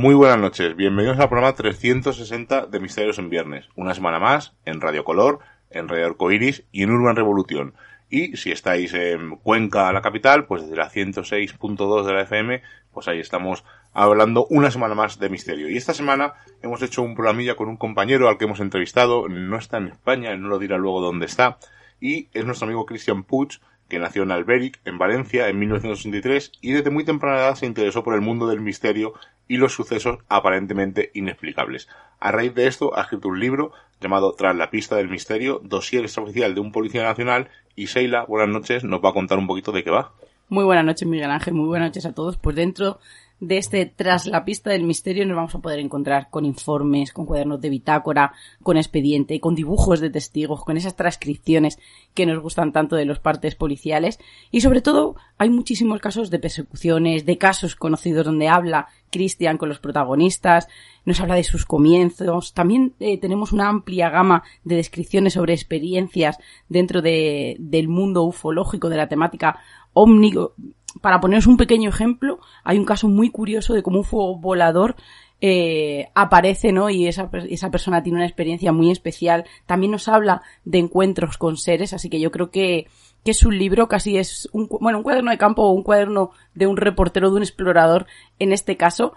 Muy buenas noches, bienvenidos al programa 360 de Misterios en Viernes. Una semana más en Radio Color, en Radio Arcoiris y en Urban Revolución. Y si estáis en Cuenca, la capital, pues desde la 106.2 de la FM, pues ahí estamos hablando una semana más de misterio. Y esta semana hemos hecho un programilla con un compañero al que hemos entrevistado, no está en España, no lo dirá luego dónde está, y es nuestro amigo Christian Puig, que nació en Alberic, en Valencia, en 1963, y desde muy temprana edad se interesó por el mundo del misterio y los sucesos aparentemente inexplicables. A raíz de esto ha escrito un libro llamado Tras la pista del misterio, dossier extraoficial de un policía nacional, y Sheila, buenas noches, nos va a contar un poquito de qué va. Muy buenas noches, Miguel Ángel. Muy buenas noches a todos. Pues dentro de este Tras la pista del misterio nos vamos a poder encontrar con informes, con cuadernos de bitácora, con expediente, con dibujos de testigos, con esas transcripciones que nos gustan tanto de los partes policiales. Y sobre todo hay muchísimos casos de persecuciones, de casos conocidos donde habla Christian con los protagonistas, nos habla de sus comienzos. También eh, tenemos una amplia gama de descripciones sobre experiencias dentro de, del mundo ufológico, de la temática ovni. Para poneros un pequeño ejemplo, hay un caso muy curioso de cómo un fuego volador eh, aparece, ¿no? Y esa, esa persona tiene una experiencia muy especial. También nos habla de encuentros con seres, así que yo creo que, que es un libro, casi es un, bueno, un cuaderno de campo o un cuaderno de un reportero, de un explorador, en este caso,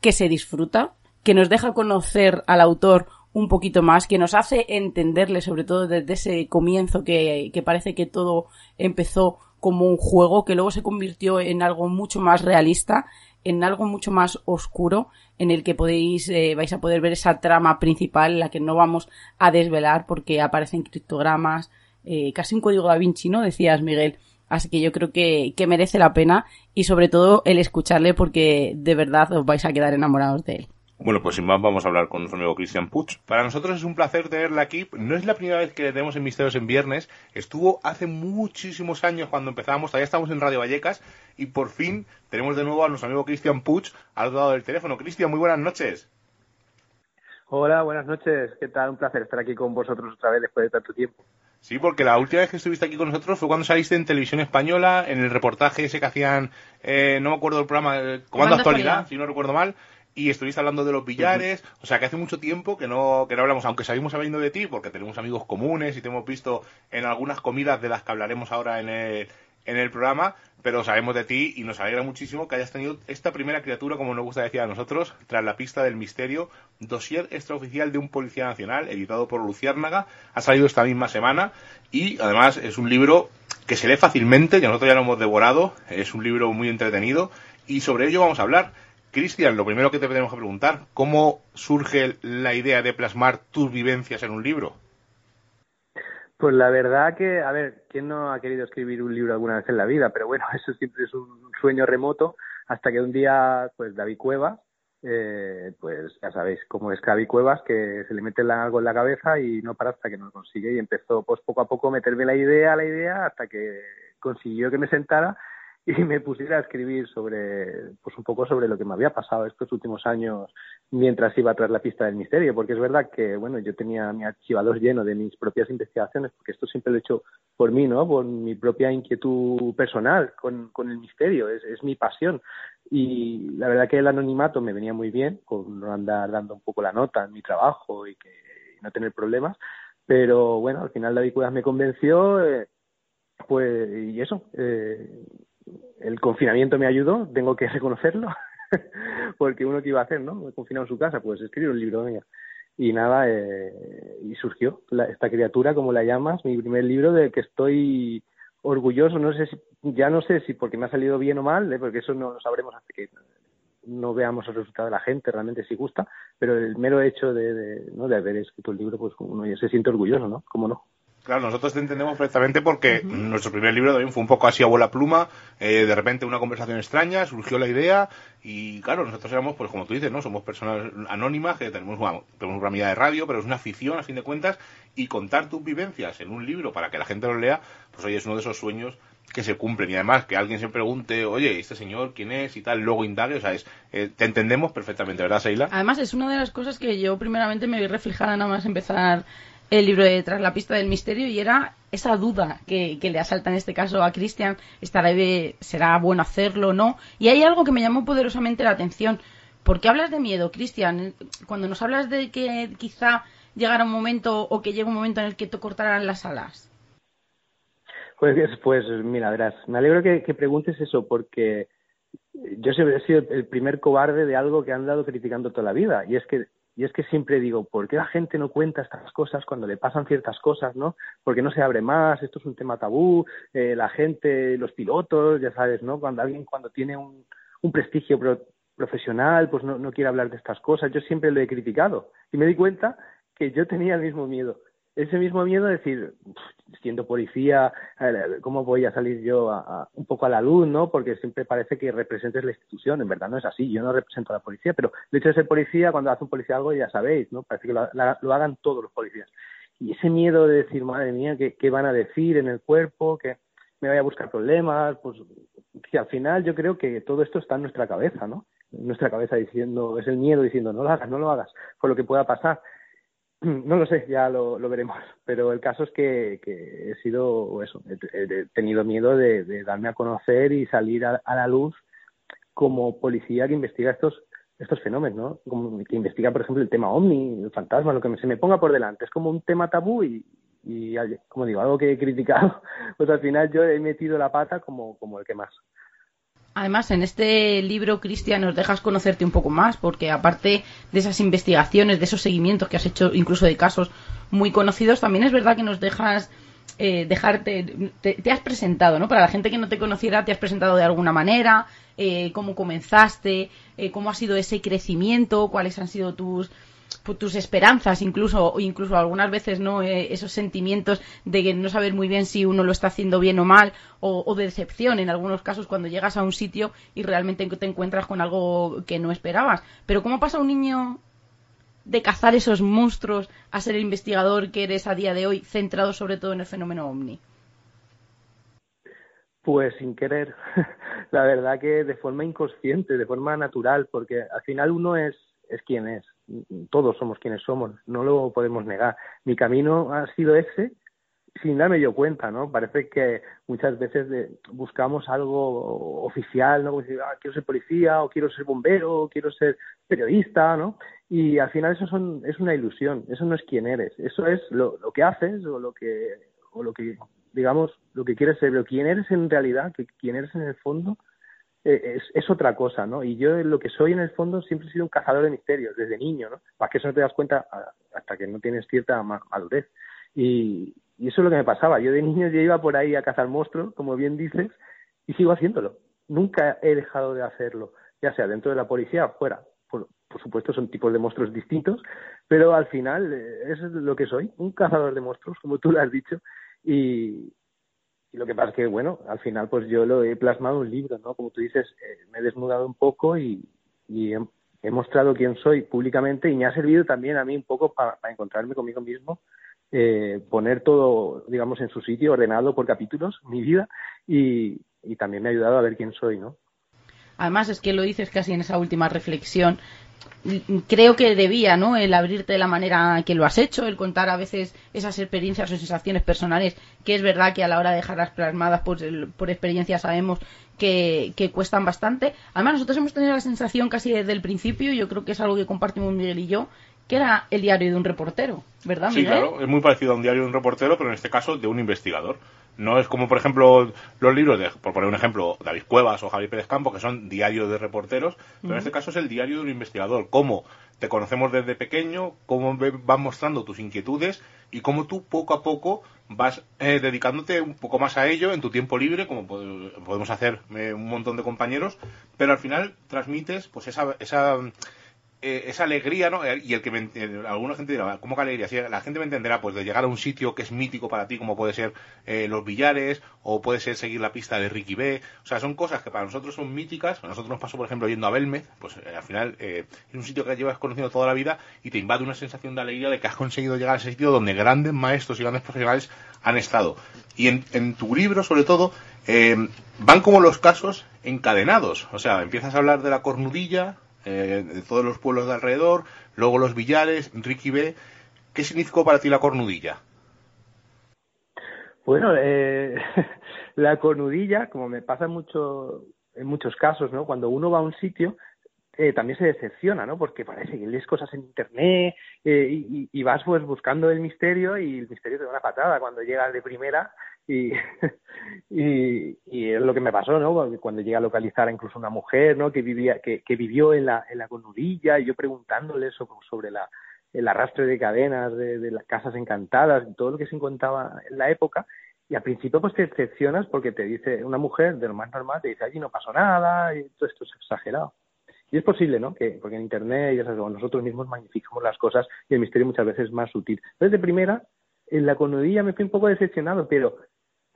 que se disfruta, que nos deja conocer al autor un poquito más, que nos hace entenderle, sobre todo desde ese comienzo que, que parece que todo empezó como un juego, que luego se convirtió en algo mucho más realista, en algo mucho más oscuro, en el que podéis, eh, vais a poder ver esa trama principal, la que no vamos a desvelar porque aparecen criptogramas, eh, casi un código da Vinci, ¿no? Decías, Miguel. Así que yo creo que, que merece la pena y sobre todo el escucharle porque de verdad os vais a quedar enamorados de él. Bueno, pues sin más vamos a hablar con nuestro amigo Christian Puig. Para nosotros es un placer tenerla aquí. No es la primera vez que le tenemos en Misterios en Viernes. Estuvo hace muchísimos años cuando empezamos. Todavía estamos en Radio Vallecas. Y por fin tenemos de nuevo a nuestro amigo Christian Puig al otro lado del teléfono. Cristian, muy buenas noches. Hola, buenas noches. ¿Qué tal? Un placer estar aquí con vosotros otra vez después de tanto tiempo. Sí, porque la última vez que estuviste aquí con nosotros fue cuando saliste en Televisión Española, en el reportaje ese que hacían, eh, no me acuerdo del programa, eh, Comando, Comando Actualidad, Actualidad. si no recuerdo mal, y estuviste hablando de los billares, o sea que hace mucho tiempo que no, que no hablamos, aunque salimos hablando de ti, porque tenemos amigos comunes y te hemos visto en algunas comidas de las que hablaremos ahora en el, en el programa, pero sabemos de ti y nos alegra muchísimo que hayas tenido esta primera criatura, como nos gusta decir a nosotros, tras la pista del misterio, dossier extraoficial de un policía nacional, editado por Luciérnaga, ha salido esta misma semana y además es un libro que se lee fácilmente, que nosotros ya lo hemos devorado, es un libro muy entretenido y sobre ello vamos a hablar. Cristian, lo primero que te tenemos que preguntar, ¿cómo surge la idea de plasmar tus vivencias en un libro? Pues la verdad que, a ver, ¿quién no ha querido escribir un libro alguna vez en la vida? Pero bueno, eso siempre es un sueño remoto, hasta que un día, pues David Cuevas, eh, pues ya sabéis cómo es David Cuevas, que se le mete algo en la cabeza y no para hasta que no lo consigue. Y empezó, pues poco a poco, meterme la idea, la idea, hasta que consiguió que me sentara y me pusiera a escribir sobre, pues un poco sobre lo que me había pasado estos últimos años mientras iba tras la pista del misterio, porque es verdad que, bueno, yo tenía mi archivador lleno de mis propias investigaciones, porque esto siempre lo he hecho por mí, ¿no? Por mi propia inquietud personal con, con el misterio, es, es mi pasión. Y la verdad que el anonimato me venía muy bien, con no andar dando un poco la nota en mi trabajo y que y no tener problemas, pero bueno, al final David Cuevas me convenció, eh, pues, y eso, eh, el confinamiento me ayudó, tengo que reconocerlo, porque uno que iba a hacer, ¿no? Me confinado en su casa, pues escribir un libro, venga. Y nada, eh, y surgió esta criatura, como la llamas, mi primer libro de que estoy orgulloso, no sé si, ya no sé si porque me ha salido bien o mal, ¿eh? porque eso no lo sabremos hasta que no veamos el resultado de la gente, realmente si gusta, pero el mero hecho de, de, ¿no? de haber escrito el libro, pues uno ya se siente orgulloso, ¿no? ¿Cómo no? Claro, nosotros te entendemos perfectamente porque nuestro primer libro también fue un poco así a bola pluma, eh, de repente una conversación extraña, surgió la idea y claro, nosotros éramos, pues como tú dices, ¿no? Somos personas anónimas que tenemos una, tenemos una de radio, pero es una afición a fin de cuentas y contar tus vivencias en un libro para que la gente lo lea, pues oye, es uno de esos sueños que se cumplen y además que alguien se pregunte, oye, ¿este señor quién es? y tal, luego indague, o sea, es, eh, te entendemos perfectamente, ¿verdad, Seila? Además, es una de las cosas que yo primeramente me vi reflejada nada más empezar el libro de Tras la pista del misterio y era esa duda que, que le asalta en este caso a Cristian, ¿estará, ¿será bueno hacerlo o no? Y hay algo que me llamó poderosamente la atención. ¿Por qué hablas de miedo, Cristian? Cuando nos hablas de que quizá llegara un momento o que llegue un momento en el que te cortarán las alas. Pues, pues mira, verás, me alegro que, que preguntes eso porque yo siempre he sido el primer cobarde de algo que han dado criticando toda la vida. Y es que y es que siempre digo, ¿por qué la gente no cuenta estas cosas cuando le pasan ciertas cosas, no? Porque no se abre más, esto es un tema tabú, eh, la gente, los pilotos, ya sabes, ¿no? Cuando alguien cuando tiene un, un prestigio pro, profesional, pues no, no quiere hablar de estas cosas. Yo siempre lo he criticado y me di cuenta que yo tenía el mismo miedo ese mismo miedo de decir, siendo policía, ¿cómo voy a salir yo a, un poco a la luz, no? Porque siempre parece que representes la institución. En verdad no es así. Yo no represento a la policía, pero el hecho de ser policía, cuando hace un policía algo, ya sabéis, ¿no? Parece que lo, lo hagan todos los policías. Y ese miedo de decir, madre mía, ¿qué, ¿qué, van a decir en el cuerpo? Que me vaya a buscar problemas, pues que al final yo creo que todo esto está en nuestra cabeza, ¿no? En nuestra cabeza diciendo, es el miedo diciendo, no lo hagas, no lo hagas, por lo que pueda pasar no lo sé, ya lo, veremos. Pero el caso es que, que he sido eso, he, tenido miedo de, darme a conocer y salir a, a, la luz como policía que investiga estos estos fenómenos, ¿no? Que investiga, por ejemplo, el tema ovni, el fantasma, lo que se me ponga por delante. Es como un tema tabú y, y, como digo, algo que he criticado, pues al final yo he metido la pata como, como el que más. Además, en este libro, Cristian, nos dejas conocerte un poco más, porque aparte de esas investigaciones, de esos seguimientos que has hecho, incluso de casos muy conocidos, también es verdad que nos dejas eh, dejarte, te, te, has presentado, ¿no? Para la gente que no te conociera, te has presentado de alguna manera, eh, cómo comenzaste, eh, cómo ha sido ese crecimiento, cuáles han sido tus tus esperanzas incluso incluso algunas veces no eh, esos sentimientos de no saber muy bien si uno lo está haciendo bien o mal o, o, de decepción en algunos casos cuando llegas a un sitio y realmente te encuentras con algo que no esperabas. Pero cómo pasa un niño de cazar esos monstruos a ser el investigador que eres a día de hoy centrado sobre todo en el fenómeno ovni pues sin querer. La verdad que de forma inconsciente de forma natural porque al final uno es es quien es todos somos quienes somos, no lo podemos negar. Mi camino ha sido ese sin darme yo cuenta, ¿no? Parece que muchas veces de, buscamos algo oficial, ¿no? Ah, quiero ser policía, o quiero ser bombero, o quiero ser periodista, ¿no? Y al final eso son, es una ilusión, eso no es quién eres, eso es lo, lo que haces o lo que, o lo que, digamos, lo que quieres ser, pero quién eres en realidad, que quién eres en el fondo, es, es, otra cosa, ¿no? Y yo lo que soy en el fondo siempre he sido un cazador de misterios, desde niño, ¿no? Para que eso no te das cuenta hasta que no tienes cierta madurez. Y, y eso es lo que me pasaba. Yo de niño ya iba por ahí a cazar monstruos, como bien dices, y sigo haciéndolo. Nunca he dejado de hacerlo. ya sea dentro de la policía o fuera. Por, por supuesto, son tipos de monstruos distintos, pero al final eh, es lo que soy, un cazador de monstruos, como tú lo has dicho, y, lo que pasa es que, bueno, al final pues yo lo he plasmado en un libro, ¿no? Como tú dices, eh, me he desnudado un poco y, he, mostrado quién soy públicamente y me ha servido también a mí un poco para, encontrarme conmigo mismo, eh, poner todo, digamos, en su sitio, ordenado por capítulos, mi vida, y también me ha ayudado a ver quién soy, ¿no? Además, es que lo dices casi en esa última reflexión, creo que debía, ¿no? El abrirte de la manera que lo has hecho, el contar a veces esas experiencias o sensaciones personales, que es verdad que a la hora de dejarlas plasmadas pues, por experiencia sabemos que, que, cuestan bastante. Además, nosotros hemos tenido la sensación casi desde el principio, y yo creo que es algo que compartimos Miguel y yo, que era el diario de un reportero, ¿verdad, Miguel? Sí, claro, es muy parecido a un diario de un reportero, pero en este caso de un investigador. No es como, por ejemplo, los libros de, por poner un ejemplo, David Cuevas o Javier Pérez Campo, que son diarios de reporteros, pero uh -huh. en este caso es el diario de un investigador. Cómo te conocemos desde pequeño, cómo vas mostrando tus inquietudes y cómo tú poco a poco vas eh, dedicándote un poco más a ello en tu tiempo libre, como podemos hacer eh, un montón de compañeros, pero al final transmites pues esa, esa eh, esa alegría, ¿no? Y el que me, eh, alguna gente dirá, ¿cómo que alegría? Si la gente me entenderá, pues de llegar a un sitio que es mítico para ti, como puede ser eh, los billares, o puede ser seguir la pista de Ricky B. O sea, son cosas que para nosotros son míticas. A nosotros nos pasó, por ejemplo, yendo a Belmez, pues al final es un sitio que llevas conociendo toda la vida y te invade una sensación de alegría de que has conseguido llegar a ese sitio donde grandes maestros y grandes profesionales han estado. Y en, en tu libro, sobre todo, van como los casos encadenados. O sea, empiezas a hablar de la cornudilla, eh, todos los pueblos de alrededor, luego los billares, Ricky B. ¿Qué significó para ti la cornudilla? Bueno, eh, la cornudilla, como me pasa mucho, en muchos casos, ¿no? Cuando uno va a un sitio, eh, también se decepciona, ¿no? Porque parece que lees cosas en internet eh, y, y, vas pues buscando el misterio y el misterio te da una patada cuando llegas de primera y, y, y, es lo que me pasó, ¿no? Cuando llegué a localizar a incluso una mujer, ¿no? Que vivía, que, que vivió en la, en la conurilla y yo preguntándole sobre, sobre la, el arrastre de cadenas de, de las casas encantadas todo lo que se encontraba en la época. Y al principio pues te decepcionas porque te dice una mujer de lo más normal, te dice allí no pasó nada y todo esto es exagerado. Y es posible, ¿no? Que, porque en Internet, ya sabes, nosotros mismos magnificamos las cosas y el misterio muchas veces es más sutil. Entonces, de primera, en la conudilla me fui un poco decepcionado, pero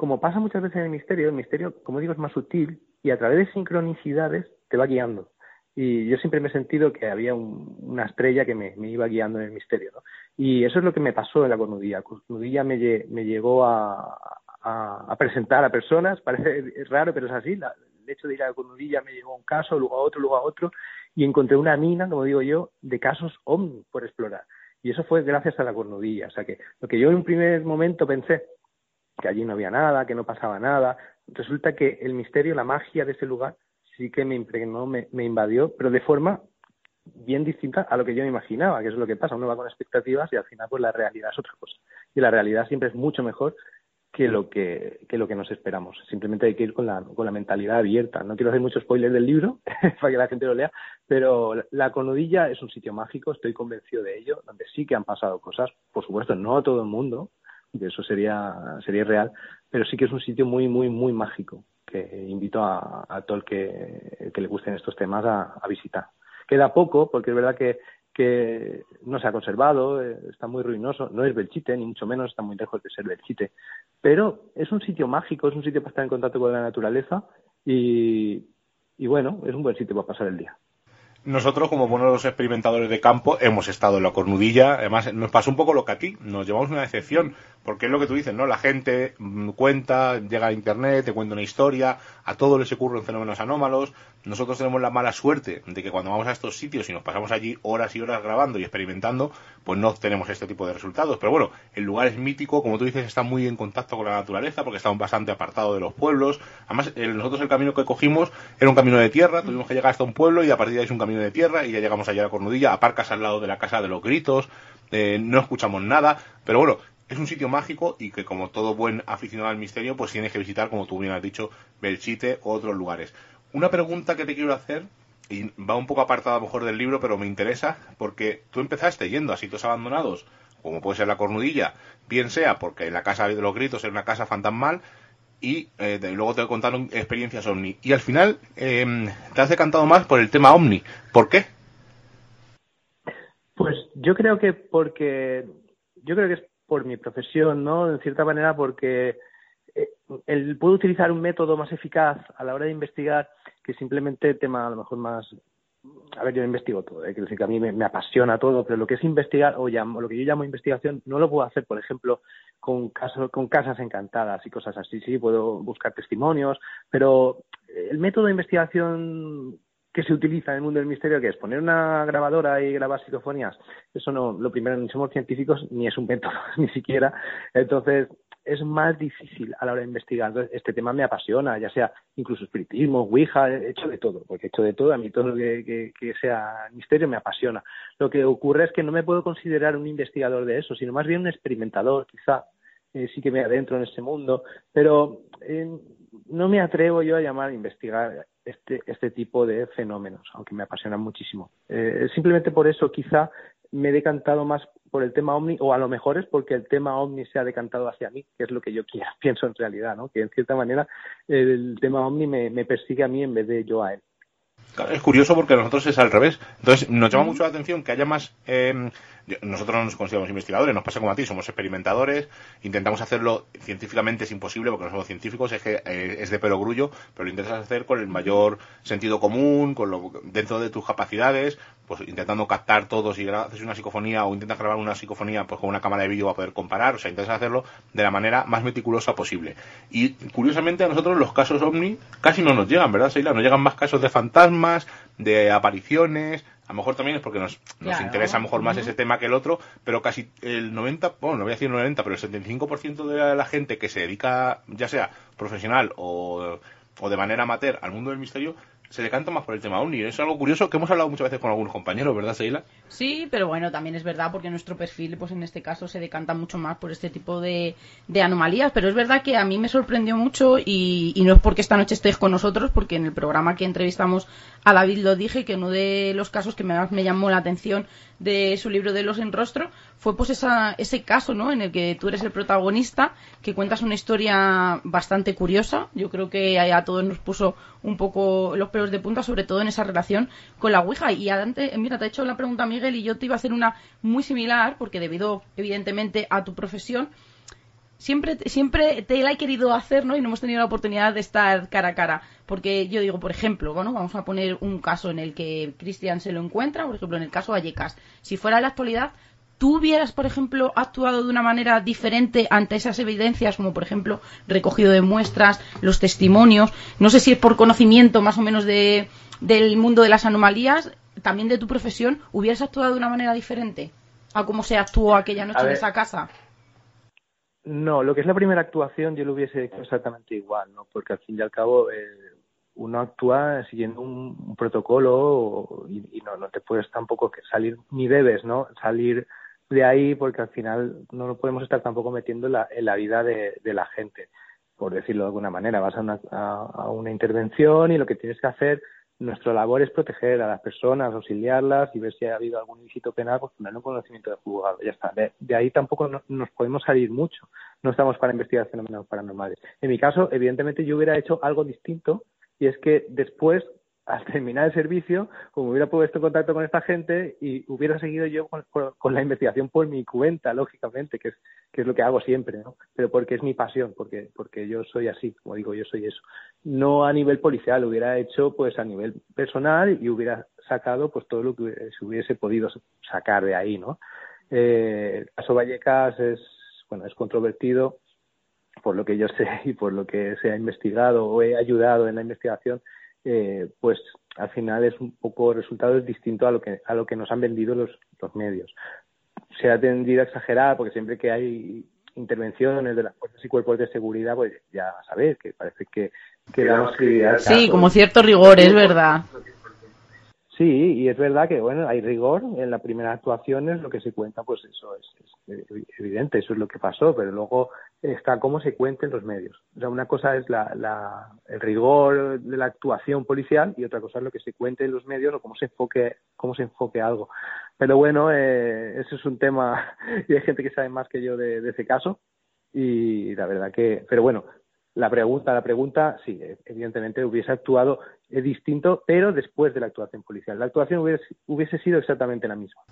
como pasa muchas veces en el misterio, el misterio, como digo, es más sutil y a través de sincronicidades te va guiando. Y yo siempre me he sentido que había un, una estrella que me, me, iba guiando en el misterio, ¿no? Y eso es lo que me pasó en la cornudilla. Cornudilla me, me llegó a, a, a, presentar a personas, parece raro, pero es así. La, el hecho de ir a la cornudilla me llegó a un caso, luego a otro, luego a otro, y encontré una mina, como digo yo, de casos por explorar. Y eso fue gracias a la cornudilla. O sea que lo que yo en un primer momento pensé, que allí no había nada, que no pasaba nada. Resulta que el misterio, la magia de ese lugar sí que me impregnó, me, invadió, pero de forma bien distinta a lo que yo me imaginaba, que es lo que pasa. Uno va con expectativas y al final pues la realidad es otra cosa. Y la realidad siempre es mucho mejor que lo que, que lo que nos esperamos. Simplemente hay que ir con la, con la mentalidad abierta. No quiero hacer mucho spoiler del libro para que la gente lo lea, pero la conudilla es un sitio mágico, estoy convencido de ello, donde sí que han pasado cosas, por supuesto, no a todo el mundo, que eso sería, sería real, pero sí que es un sitio muy, muy, muy mágico que invito a, todo el que, le gusten estos temas a, a, visitar. Queda poco, porque es verdad que, que no se ha conservado, eh, está muy ruinoso, no es Belchite, ni mucho menos, está muy lejos de ser Belchite, pero es un sitio mágico, es un sitio para estar en contacto con la naturaleza y, y bueno, es un buen sitio para pasar el día nosotros, como buenos experimentadores de campo, hemos estado en la cornudilla. Además, nos pasó un poco lo que a ti. Nos llevamos una decepción. Porque es lo que tú dices, ¿no? La gente cuenta, llega a internet, te cuenta una historia, a todos les ocurren fenómenos anómalos. Nosotros tenemos la mala suerte de que cuando vamos a estos sitios y nos pasamos allí horas y horas grabando y experimentando, pues no tenemos este tipo de resultados. Pero bueno, el lugar es mítico, como tú dices, está muy en contacto con la naturaleza porque estamos bastante apartados de los pueblos. Además, nosotros el camino que cogimos era un camino de tierra, tuvimos que llegar hasta un pueblo y a partir de ahí es un camino de tierra y ya llegamos allá a la Cornudilla, aparcas al lado de la casa de los gritos, eh, no escuchamos nada, pero bueno, es un sitio mágico y que como todo buen aficionado al misterio, pues tienes que visitar, como tú bien has dicho, Belchite u otros lugares. Una pregunta que te quiero hacer, y va un poco apartada a mejor del libro, pero me interesa, porque tú empezaste yendo a sitios abandonados, como puede ser la Cornudilla, bien sea porque la casa de los gritos era una casa fantasmal, y eh, luego te contaron experiencias Omni. Y al final eh, te has decantado más por el tema Omni. ¿Por qué? Pues yo creo que porque yo creo que es por mi profesión, ¿no? En cierta manera porque eh, el puedo utilizar un método más eficaz a la hora de investigar que simplemente tema a lo mejor más a ver, yo investigo todo, ¿eh? decir que a mí me, apasiona todo, pero lo que es investigar, o lo que yo llamo investigación, no lo puedo hacer, por ejemplo, con, casos, con casas encantadas y cosas así, sí, puedo buscar testimonios, pero el método de investigación que se utiliza en el mundo del misterio, que es poner una grabadora y grabar psicofonías, eso no, lo primero, ni somos científicos, ni es un método, ni siquiera. Entonces, es más difícil a la hora de investigar. este tema me apasiona, ya sea incluso espiritismo, Ouija, he hecho de todo, porque he hecho de todo, a mí todo lo que, sea misterio me apasiona. Lo que ocurre es que no me puedo considerar un investigador de eso, sino más bien un experimentador, quizá. Eh, sí que me adentro en ese mundo, pero eh, no me atrevo yo a llamar a investigar este, este tipo de fenómenos, aunque me apasionan muchísimo. Eh, simplemente por eso quizá me he decantado más por el tema Omni, o a lo mejor es porque el tema Omni se ha decantado hacia mí, que es lo que yo quiero, pienso en realidad, ¿no? Que en cierta manera el tema Omni me, me persigue a mí en vez de yo a él. Es curioso porque nosotros es al revés. Entonces, nos llama mucho la atención que haya más eh, nosotros no nos consideramos investigadores, nos pasa como a ti, somos experimentadores, intentamos hacerlo científicamente es imposible porque no somos científicos, es que eh, es de perogrullo, pero lo intentas hacer con el mayor sentido común, con lo, dentro de tus capacidades, pues intentando captar todos y haces una psicofonía o intentas grabar una psicofonía pues con una cámara de vídeo para poder comparar, o sea, intentas hacerlo de la manera más meticulosa posible. Y curiosamente a nosotros los casos ovni casi no nos llegan, ¿verdad, Seila? Nos llegan más casos de fantasmas, de apariciones, a lo mejor también es porque nos, nos interesa a lo mejor más ese tema que el otro, pero casi el 90, bueno, no voy a decir el 90, pero el 75% de la gente que se dedica, ya sea profesional o, o de manera amateur al mundo del misterio, se decanta más por el tema OVNI. Es algo curioso que hemos hablado muchas veces con algunos compañeros, ¿verdad, Seila? Sí, pero bueno, también es verdad porque nuestro perfil, pues en este caso, se decanta mucho más por este tipo de, de anomalías. Pero es verdad que a mí me sorprendió mucho y, y, no es porque esta noche estéis con nosotros, porque en el programa que entrevistamos a David lo dije, que uno de los casos que más me llamó la atención de su libro de Los en Rostro fue pues esa, ese caso, ¿no? En el que tú eres el protagonista, que cuentas una historia bastante curiosa. Yo creo que a todos nos puso un poco los pelos de punta, sobre todo en esa relación con la Ouija. Y antes, mira, te he hecho la pregunta, Miguel, y yo te iba a hacer una muy similar, porque debido, evidentemente, a tu profesión, siempre, siempre te la he querido hacer, ¿no? Y no hemos tenido la oportunidad de estar cara a cara. Porque yo digo, por ejemplo, bueno, vamos a poner un caso en el que Cristian se lo encuentra, por ejemplo, en el caso de Vallecas. Si fuera la actualidad, ¿tú hubieras, por ejemplo, actuado de una manera diferente ante esas evidencias, como por ejemplo recogido de muestras, los testimonios? No sé si es por conocimiento más o menos de, del mundo de las anomalías, también de tu profesión, ¿hubieras actuado de una manera diferente a cómo se actuó aquella noche en esa casa? No, lo que es la primera actuación yo lo hubiese hecho exactamente igual, ¿no? Porque al fin y al cabo eh, uno actúa siguiendo un, protocolo y, no, no te puedes tampoco salir, ni debes, ¿no? Salir de ahí porque al final no nos podemos estar tampoco metiendo en la, en la vida de, la gente, por decirlo de alguna manera. Vas a una, a una intervención y lo que tienes que hacer nuestra labor es proteger a las personas, auxiliarlas y ver si ha habido algún ilícito penal, pues tener un conocimiento de juzgado. Ya está. De, ahí tampoco nos podemos salir mucho. No estamos para investigar fenómenos paranormales. En mi caso, evidentemente, yo hubiera hecho algo distinto y es que después al terminar el servicio, como hubiera puesto en contacto con esta gente y hubiera seguido yo con, la investigación por mi cuenta, lógicamente, que es, lo que hago siempre, ¿no? Pero porque es mi pasión, porque, porque yo soy así, como digo, yo soy eso. No a nivel policial, hubiera hecho pues a nivel personal y hubiera sacado pues todo lo que se hubiese podido sacar de ahí, ¿no? Eh, el caso Vallecas es, bueno, es controvertido por lo que yo sé y por lo que se ha investigado o he ayudado en la investigación, eh, pues al final es un poco resultado es distinto a lo que a lo que nos han vendido los, los medios. Se ha tendido a exagerar porque siempre que hay intervenciones de las fuerzas y cuerpos de seguridad, pues ya sabéis que parece que, que damos Sí, como cierto rigor, es verdad. Sí, y es verdad que bueno, hay rigor en la primera actuación, es lo que se cuenta, pues eso es, evidente, eso es lo que pasó, pero luego está cómo se cuenta en los medios. O sea, una cosa es la, la, el rigor de la actuación policial y otra cosa es lo que se cuente en los medios o cómo se enfoque, cómo se enfoque algo. Pero bueno, eh, eso es un tema y hay gente que sabe más que yo de, de ese caso y la verdad que, pero bueno, La pregunta, la pregunta, sí, e- evidentemente hubiese actuado eh, distinto, pero después de la actuación policial. La actuación hubiese, hubiese sido exactamente la misma.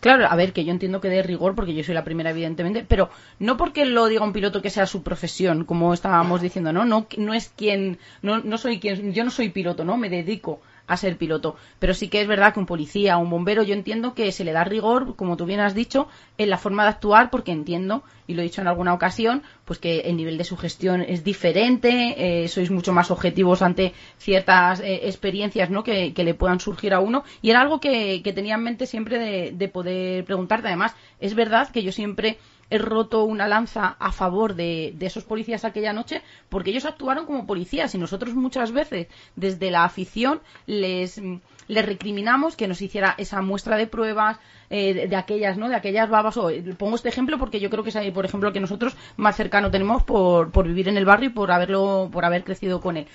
Claro, a ver, que yo entiendo que de rigor, porque yo soy la primera, evidentemente, pero no porque lo diga un piloto que sea su profesión, como estábamos diciendo, ¿no? No, no es quien, no, no soy quien, yo no soy piloto, ¿no? Me dedico a ser piloto. Pero sí que es verdad que un policía, un bombero, yo entiendo que se le da rigor, como tú bien has dicho, en la forma de actuar, porque entiendo, y lo he dicho en alguna ocasión, pues que el nivel de su gestión es diferente, eh, sois mucho más objetivos ante ciertas eh, experiencias ¿no? que, que le puedan surgir a uno. Y era algo que, que tenía en mente siempre de, de poder preguntarte. Además, es verdad que yo siempre he roto una lanza a favor de, esos policías aquella noche porque ellos actuaron como policías y nosotros muchas veces desde la afición les, recriminamos que nos hiciera esa muestra de pruebas eh, de, aquellas no de aquellas babas o pongo este ejemplo porque yo creo que es por ejemplo que nosotros más cercano tenemos por, por vivir en el barrio y por haberlo por haber crecido con él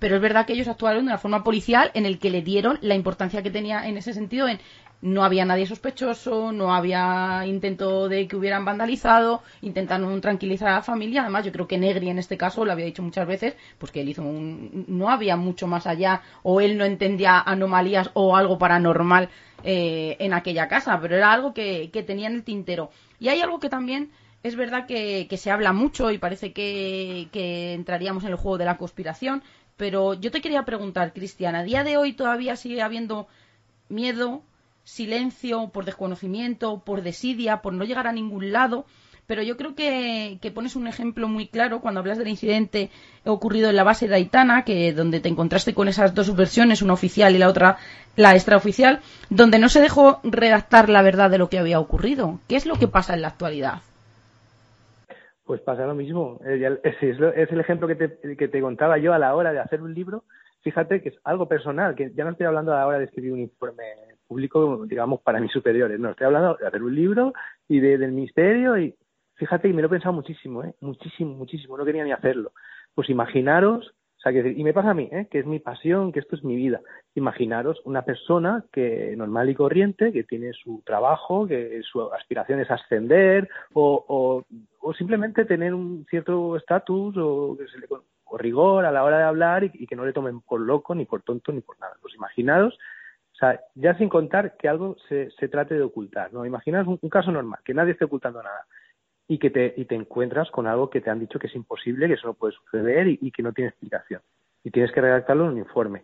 pero es verdad que ellos actuaron de una forma policial en el que le dieron la importancia que tenía en ese sentido en no había nadie sospechoso, no había intento de que hubieran vandalizado, intentaron tranquilizar a la familia. Además, yo creo que Negri en este caso lo había dicho muchas veces, pues que él hizo un, no había mucho más allá, o él no entendía anomalías o algo paranormal eh, en aquella casa, pero era algo que, que, tenía en el tintero. Y hay algo que también es verdad que, que se habla mucho y parece que, que entraríamos en el juego de la conspiración, pero yo te quería preguntar, Cristian, ¿a día de hoy todavía sigue habiendo miedo, silencio, por desconocimiento, por desidia, por no llegar a ningún lado. Pero yo creo que, que, pones un ejemplo muy claro cuando hablas del incidente ocurrido en la base de Aitana, que donde te encontraste con esas dos versiones, una oficial y la otra la extraoficial, donde no se dejó redactar la verdad de lo que había ocurrido. ¿Qué es lo que pasa en la actualidad? Pues pasa lo mismo. Es, el ejemplo que te, que te contaba yo a la hora de hacer un libro. Fíjate que es algo personal, que ya no estoy hablando a la hora de escribir un informe público, digamos, para mis superiores. No, estoy hablando de hacer un libro y de, del ministerio y fíjate que me lo he pensado muchísimo, ¿eh? Muchísimo, muchísimo. No quería ni hacerlo. Pues imaginaros, o sea, que, y me pasa a mí, ¿eh? Que es mi pasión, que esto es mi vida. Imaginaros una persona que normal y corriente, que tiene su trabajo, que su aspiración es ascender o, o, simplemente tener un cierto estatus o o rigor a la hora de hablar y, que no le tomen por loco, ni por tonto, ni por nada. Pues imaginaros o sea, ya sin contar que algo se, se trate de ocultar, ¿no? Imaginaos un, un, caso normal, que nadie esté ocultando nada y que te, y te encuentras con algo que te han dicho que es imposible, que eso no puede suceder y, que no tiene explicación. Y tienes que redactarlo en un informe.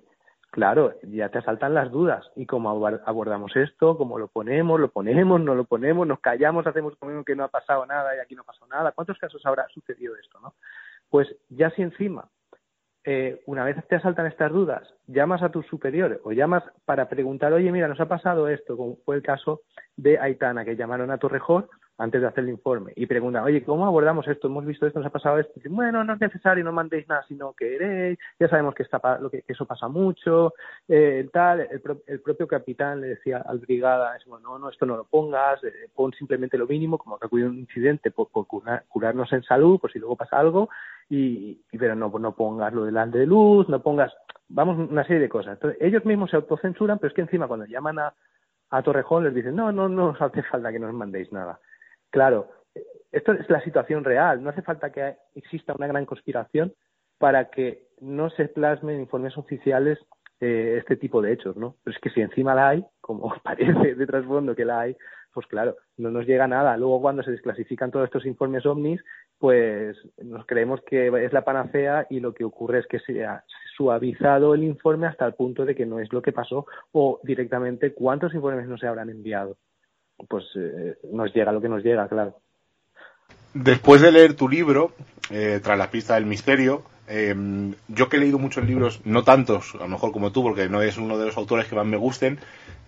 Claro, ya te asaltan las dudas. ¿Y cómo abordamos esto? ¿Cómo lo ponemos? ¿Lo ponemos? ¿No lo ponemos? ¿Nos callamos? ¿Hacemos como que no ha pasado nada y aquí no pasó nada? ¿Cuántos casos habrá sucedido esto, no? Pues ya si encima eh, una vez te asaltan estas dudas, llamas a tus superiores o llamas para preguntar, oye, mira, nos ha pasado esto, como fue el caso de Aitana, que llamaron a Torrejón antes de hacer el informe y preguntan, oye, ¿cómo abordamos esto? Hemos visto esto, nos ha pasado esto. Y bueno, no es necesario, no mandéis nada si no queréis, ya sabemos que, está, lo que, que eso pasa mucho, eh, tal. El, el, propio capitán le decía al brigada, bueno, no, no, esto no lo pongas, eh, pon simplemente lo mínimo, como que acudió un incidente por, por curar, curarnos en salud, por si luego pasa algo, y, y pero no, no pongas lo delante de luz, no pongas, vamos, una serie de cosas. Entonces, ellos mismos se autocensuran, pero es que encima cuando llaman a, a Torrejón les dicen, no, no, no os hace falta que nos mandéis nada. Claro, esto es la situación real, no hace falta que exista una gran conspiración para que no se plasmen en informes oficiales eh, este tipo de hechos, ¿no? Pero es que si encima la hay, como parece de trasfondo que la hay, pues claro, no nos llega nada. Luego cuando se desclasifican todos estos informes ovnis, pues nos creemos que es la panacea y lo que ocurre es que se ha suavizado el informe hasta el punto de que no es lo que pasó o directamente cuántos informes no se habrán enviado. Pues eh, nos llega lo que nos llega, claro. Después de leer tu libro, eh, tras la pista del misterio, eh, yo que he leído muchos libros, no tantos, a lo mejor como tú, porque no es uno de los autores que más me gusten,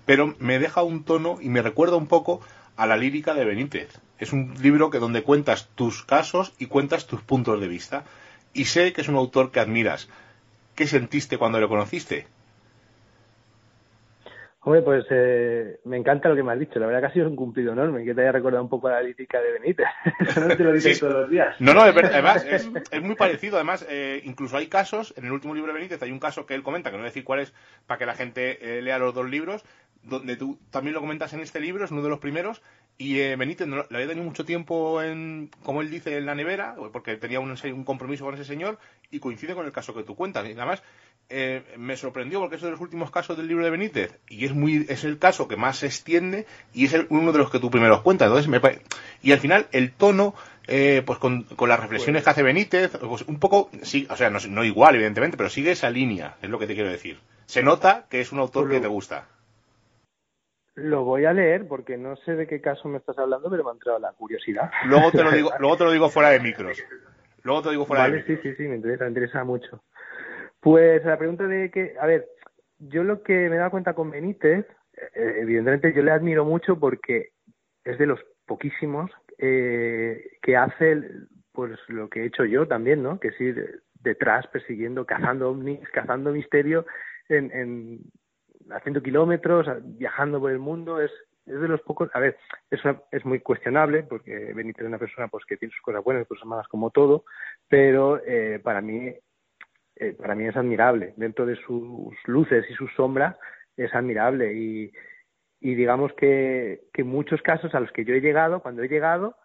pero me deja un tono y me recuerda un poco a la lírica de Benítez. Es un libro que donde cuentas tus casos y cuentas tus puntos de vista. Y sé que es un autor que admiras. ¿Qué sentiste cuando lo conociste? Hombre, pues eh, me encanta lo que me has dicho. La verdad que ha sido un cumplido enorme, que te haya recordado un poco a la lírica de Benítez. no te lo dices sí. todos los días. No, no, es verdad, además es, es, muy parecido. Además, eh, incluso hay casos, en el último libro de Benítez hay un caso que él comenta, que no voy a decir cuál es, para que la gente eh, lea los dos libros, donde tú también lo comentas en este libro, es uno de los primeros, y eh, Benítez no, le había tenido mucho tiempo, en, como él dice, en la nevera, porque tenía un, un compromiso con ese señor, y coincide con el caso que tú cuentas. Y además, eh, me sorprendió porque es de los últimos casos del libro de Benítez y es muy es el caso que más se extiende y es uno de los que tú primero cuentas. Entonces me, y al final el tono eh, pues con, las reflexiones que hace Benítez pues un poco sí o sea no, igual evidentemente pero sigue esa línea es lo que te quiero decir. Se nota que es un autor que te gusta. Lo voy a leer porque no sé de qué caso me estás hablando pero me ha entrado la curiosidad. Luego te lo digo luego te lo digo fuera de micros. Luego te lo digo fuera vale, de micros. sí sí sí me interesa me interesa mucho pues la pregunta de que, a ver, yo lo que me he dado cuenta con Benítez, eh, evidentemente yo le admiro mucho porque es de los poquísimos eh, que hace pues lo que he hecho yo también, ¿no? Que es ir detrás persiguiendo, cazando ovnis, cazando misterio, en, en haciendo kilómetros, viajando por el mundo, es, es de los pocos, a ver, es, es muy cuestionable porque Benítez es una persona pues que tiene sus cosas buenas y cosas malas como todo, pero eh, para mí eh, para mí es admirable. Dentro de sus luces y sus sombras es admirable. Y, digamos que, que muchos casos a los que yo he llegado, cuando he llegado,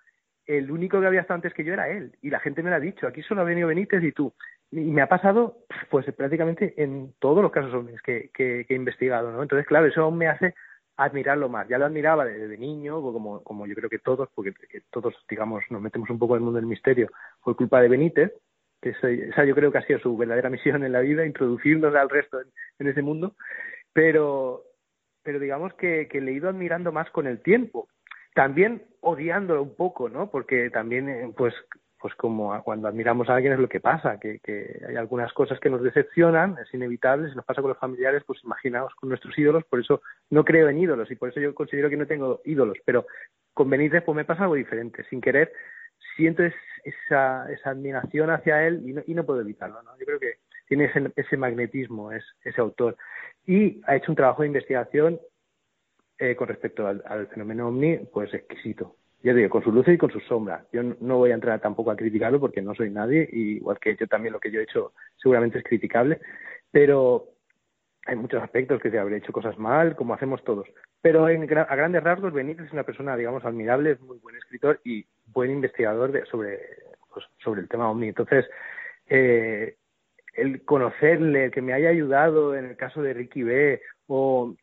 el único que había estado antes que yo era él. Y la gente me lo ha dicho, aquí solo ha venido Benítez y tú. Y me ha pasado, pues prácticamente en todos los casos que, que he investigado, ¿no? Entonces, claro, eso aún me hace admirarlo más. Ya lo admiraba desde niño, como, como yo creo que todos, porque todos, digamos, nos metemos un poco en el mundo del misterio por culpa de Benítez, que esa yo creo que ha sido su verdadera misión en la vida, introducirnos al resto en, ese mundo, pero, pero digamos que, le he ido admirando más con el tiempo, también odiándolo un poco, ¿no? Porque también, eh, pues, pues como cuando admiramos a alguien es lo que pasa, que, que hay algunas cosas que nos decepcionan, es inevitable, si nos pasa con los familiares, pues imaginaos con nuestros ídolos, por eso no creo en ídolos y por eso yo considero que no tengo ídolos, pero con Benítez pues me pasa algo diferente, sin querer siento esa, esa admiración hacia él y no, y no puedo evitarlo. ¿no? Yo creo que tiene ese, ese magnetismo, es, ese autor. Y ha hecho un trabajo de investigación eh, con respecto al, fenómeno ovni, pues exquisito. Ya digo, con sus luces y con sus sombras. Yo no voy a entrar tampoco a criticarlo porque no soy nadie, y igual que yo también lo que yo he hecho seguramente es criticable, pero hay muchos aspectos que se habré hecho cosas mal, como hacemos todos. Pero en, a grandes rasgos, Benítez es una persona, digamos, admirable, es muy buen escritor y buen investigador de, sobre, pues, sobre el tema OVNI. Entonces, eh, el conocerle, que me haya ayudado en el caso de Ricky B, o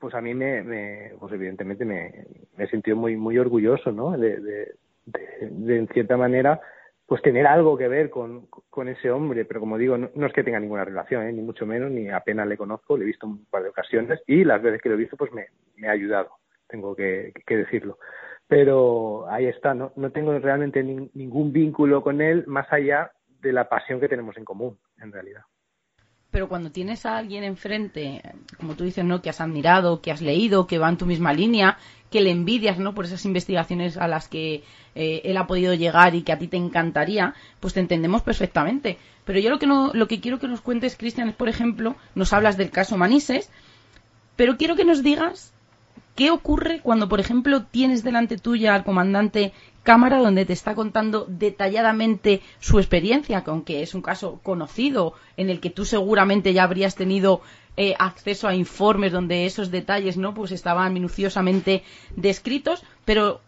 pues a mí me, pues evidentemente me, me he sentido muy muy orgulloso, ¿no? De, de, de, en cierta manera, pues tener algo que ver con, con ese hombre, pero como digo, no, es que tenga ninguna relación, ¿eh? ni mucho menos, ni apenas le conozco, le he visto un par de ocasiones y las veces que lo he visto, pues me, me ha ayudado, tengo que, decirlo pero ahí está, no, no tengo realmente ningún vínculo con él más allá de la pasión que tenemos en común, en realidad. Pero cuando tienes a alguien enfrente, como tú dices, ¿no? Que has admirado, que has leído, que va en tu misma línea, que le envidias, ¿no? Por esas investigaciones a las que eh, él ha podido llegar y que a ti te encantaría, pues te entendemos perfectamente. Pero yo lo que no, lo que quiero que nos cuentes, Cristian, es, por ejemplo, nos hablas del caso Manises, pero quiero que nos digas ¿Qué ocurre cuando, por ejemplo, tienes delante tuya al comandante cámara donde te está contando detalladamente su experiencia, aunque es un caso conocido en el que tú seguramente ya habrías tenido eh, acceso a informes donde esos detalles no pues estaban minuciosamente descritos, pero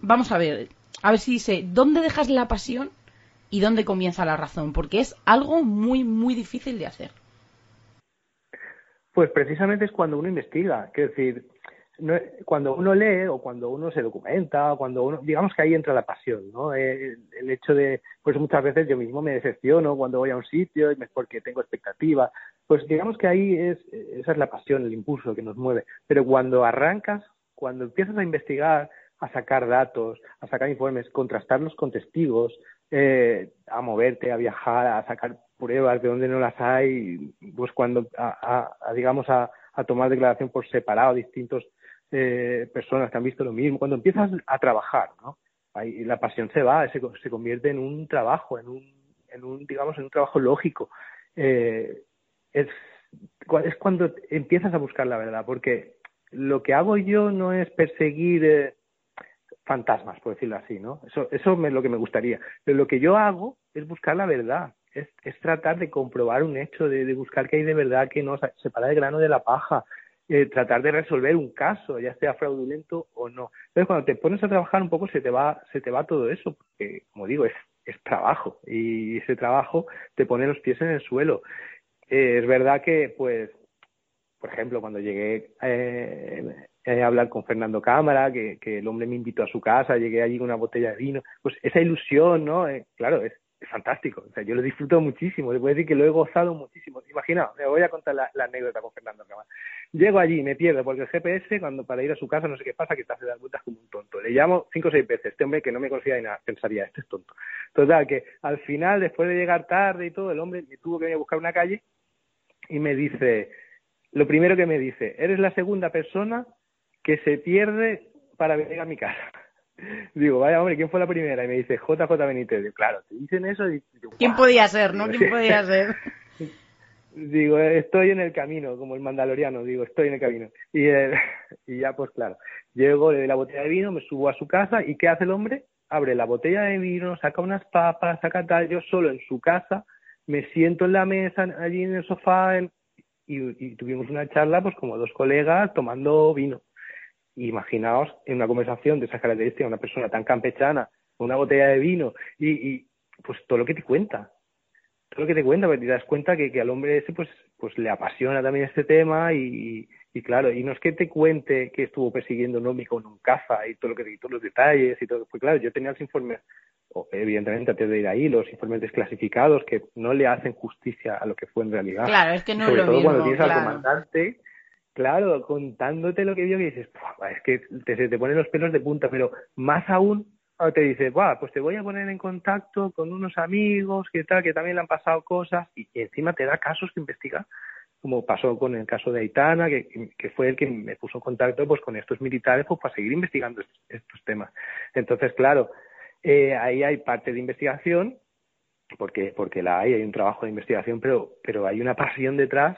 vamos a ver, a ver si dice dónde dejas la pasión y dónde comienza la razón, porque es algo muy muy difícil de hacer. Pues precisamente es cuando uno investiga, es decir, cuando uno lee o cuando uno se documenta, o cuando uno, digamos que ahí entra la pasión, ¿no? Eh, el, hecho de, pues muchas veces yo mismo me decepciono cuando voy a un sitio es porque tengo expectativa, pues digamos que ahí es, esa es la pasión, el impulso que nos mueve. Pero cuando arrancas, cuando empiezas a investigar, a sacar datos, a sacar informes, contrastarlos con testigos, eh, a moverte, a viajar, a sacar pruebas de donde no las hay, pues cuando, a, digamos, a tomar declaración por separado distintos eh, personas que han visto lo mismo, cuando empiezas a trabajar, ¿no? Ahí la pasión se va, se, se convierte en un trabajo, en un, en un, digamos, en un trabajo lógico. Eh, es, es cuando empiezas a buscar la verdad, porque lo que hago yo no es perseguir eh, fantasmas, por decirlo así, ¿no? Eso, eso es lo que me gustaría. Pero lo que yo hago es buscar la verdad, es, es tratar de comprobar un hecho, de, de buscar que hay de verdad que no separa el grano de la paja, eh, tratar de resolver un caso, ya sea fraudulento o no. Entonces, cuando te pones a trabajar un poco se te va, se te va todo eso, porque, como digo, es, trabajo y ese trabajo te pone los pies en el suelo. Eh, es verdad que, pues, por ejemplo, cuando llegué eh, a hablar con Fernando Cámara, que, que, el hombre me invitó a su casa, llegué allí con una botella de vino, pues esa ilusión, ¿no? Eh, claro, es, es fantástico. O sea, yo lo disfruto muchísimo. Le puedo decir que lo he gozado muchísimo. Imaginaos, me voy a contar la, la anécdota con Fernando Cámara. Llego allí, me pierdo, porque el GPS, cuando para ir a su casa, no sé qué pasa, que te hace dar vueltas como un tonto. Le llamo cinco o seis veces. Este hombre que no me conocía ni nada, pensaría, este es tonto. Total, que al final, después de llegar tarde y todo, el hombre me tuvo que venir a buscar una calle y me dice, lo primero que me dice, eres la segunda persona que se pierde para venir a mi casa. Digo, vaya hombre, ¿quién fue la primera? Y me dice, JJ Benítez. Digo, claro, te dicen eso y... Digo, ¿Quién podía ser, no? ¿Quién podía ser? digo, estoy en el camino, como el mandaloriano, digo, estoy en el camino. Y, eh, y ya, pues claro, llego, le doy la botella de vino, me subo a su casa y ¿qué hace el hombre? Abre la botella de vino, saca unas papas, saca tal, yo solo en su casa, me siento en la mesa, allí en el sofá, en, y, y tuvimos una charla, pues como dos colegas tomando vino. Imaginaos en una conversación de esas características, una persona tan campechana, con una botella de vino, y, y pues todo lo que te cuenta, todo lo que te cuenta, porque te das cuenta que, que al hombre ese pues, pues le apasiona también este tema y, y claro, y no es que te cuente que estuvo persiguiendo un Nomi con un caza y todo lo que todos los detalles y todo, pues claro, yo tenía los informes, evidentemente antes de ir ahí, los informes desclasificados que no le hacen justicia a lo que fue en realidad. Claro, es que no Sobre es lo todo mismo, cuando tienes al comandante, claro, contándote lo que vio y dices, "Buah, es que te, se te ponen los pelos de punta, pero más aún cuando te dice, pues te voy a poner en contacto con unos amigos que tal, que también le han pasado cosas, y, y encima te da casos que investigar, como pasó con el caso de Aitana, que, que fue el que me puso en contacto pues con estos militares pues para seguir investigando estos, estos temas. Entonces, claro, eh, ahí hay parte de investigación, porque, porque la hay, hay un trabajo de investigación, pero, pero hay una pasión detrás,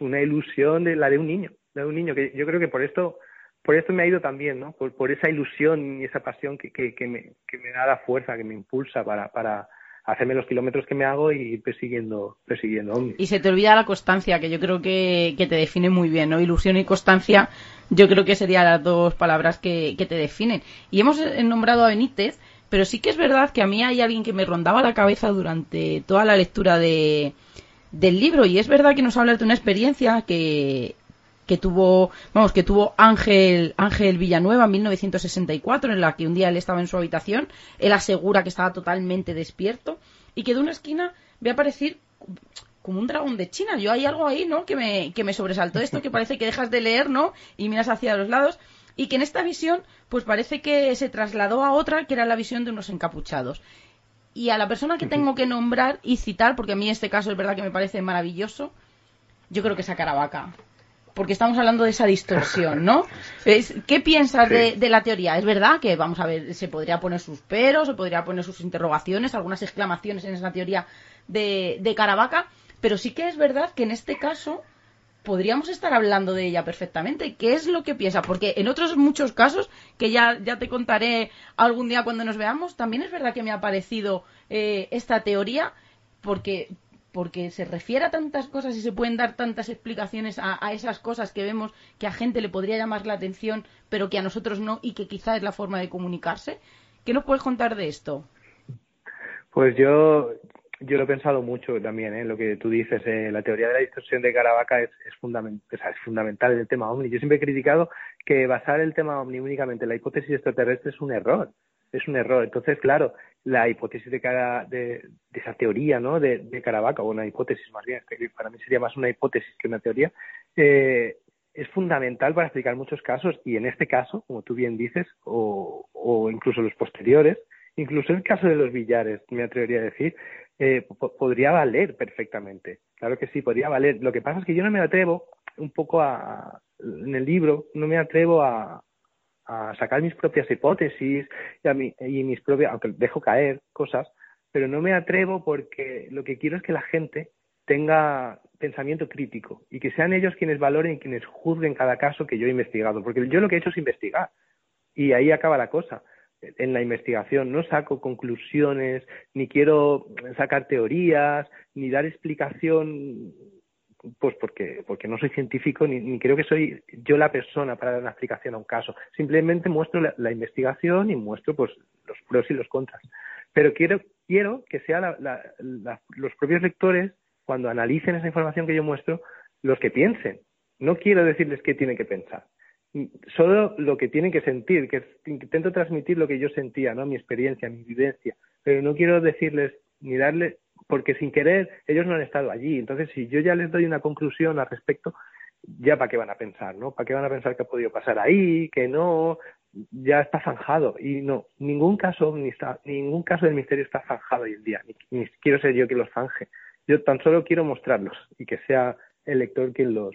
una ilusión de la de un niño, la de un niño, que yo creo que por esto por esto me ha ido también, ¿no? Por, por esa ilusión y esa pasión que, que, que, me, que me da la fuerza, que me impulsa para, para hacerme los kilómetros que me hago y persiguiendo, persiguiendo. Y se te olvida la constancia, que yo creo que, que te define muy bien, ¿no? Ilusión y constancia, yo creo que serían las dos palabras que, que te definen. Y hemos eh, nombrado a Benítez, pero sí que es verdad que a mí hay alguien que me rondaba la cabeza durante toda la lectura de, del libro, y es verdad que nos hablas de una experiencia que que tuvo, vamos, que tuvo Ángel, Ángel Villanueva en 1964, en la que un día él estaba en su habitación, él asegura que estaba totalmente despierto y que de una esquina ve aparecer como un dragón de China. Yo hay algo ahí, ¿no? Que me, que me sobresaltó esto, que parece que dejas de leer, ¿no? Y miras hacia los lados. Y que en esta visión, pues parece que se trasladó a otra, que era la visión de unos encapuchados. Y a la persona que tengo que nombrar y citar, porque a mí este caso es verdad que me parece maravilloso, yo creo que es a Caravaca porque estamos hablando de esa distorsión, ¿no? ¿Qué piensas sí. de, de, la teoría? Es verdad que, vamos a ver, se podría poner sus peros, se podría poner sus interrogaciones, algunas exclamaciones en esa teoría de, de Caravaca, pero sí que es verdad que en este caso podríamos estar hablando de ella perfectamente. ¿Qué es lo que piensa? Porque en otros muchos casos, que ya, ya te contaré algún día cuando nos veamos, también es verdad que me ha parecido eh, esta teoría, porque porque se refiere a tantas cosas y se pueden dar tantas explicaciones a, a, esas cosas que vemos que a gente le podría llamar la atención, pero que a nosotros no, y que quizá es la forma de comunicarse. ¿Qué nos puedes contar de esto? Pues yo, yo lo he pensado mucho también, ¿eh? lo que tú dices, eh, la teoría de la distorsión de Caravaca es, es, es fundamental en el tema OVNI. Yo siempre he criticado que basar el tema OVNI únicamente en la hipótesis extraterrestre es un error es un error. Entonces, claro, la hipótesis de, cara, de, de esa teoría, ¿no? De, de, Caravaca, o una hipótesis más bien, para mí sería más una hipótesis que una teoría, eh, es fundamental para explicar muchos casos, y en este caso, como tú bien dices, o, o incluso los posteriores, incluso el caso de los billares, me atrevería a decir, eh, podría valer perfectamente. Claro que sí, podría valer. Lo que pasa es que yo no me atrevo un poco a, en el libro, no me atrevo a, sacar mis propias hipótesis y, a mi, y mis propias, aunque dejo caer cosas, pero no me atrevo porque lo que quiero es que la gente tenga pensamiento crítico y que sean ellos quienes valoren y quienes juzguen cada caso que yo he investigado, porque yo lo que he hecho es investigar y ahí acaba la cosa. En la investigación no saco conclusiones, ni quiero sacar teorías, ni dar explicación pues porque, porque no soy científico ni, ni creo que soy yo la persona para dar una explicación a un caso. Simplemente muestro la, investigación y muestro pues los pros y los contras. Pero quiero, quiero que sean los propios lectores, cuando analicen esa información que yo muestro, los que piensen. No quiero decirles qué tienen que pensar. Solo lo que tienen que sentir, que intento transmitir lo que yo sentía, ¿no? Mi experiencia, mi vivencia. Pero no quiero decirles ni darle porque sin querer ellos no han estado allí. Entonces, si yo ya les doy una conclusión al respecto, ya para qué van a pensar, ¿no? ¿Para qué van a pensar que ha podido pasar ahí, que no? Ya está zanjado. Y no, ningún caso, ni ningún caso del misterio está zanjado hoy en día. Ni, ni quiero ser yo quien los zanje. Yo tan solo quiero mostrarlos y que sea el lector quien los,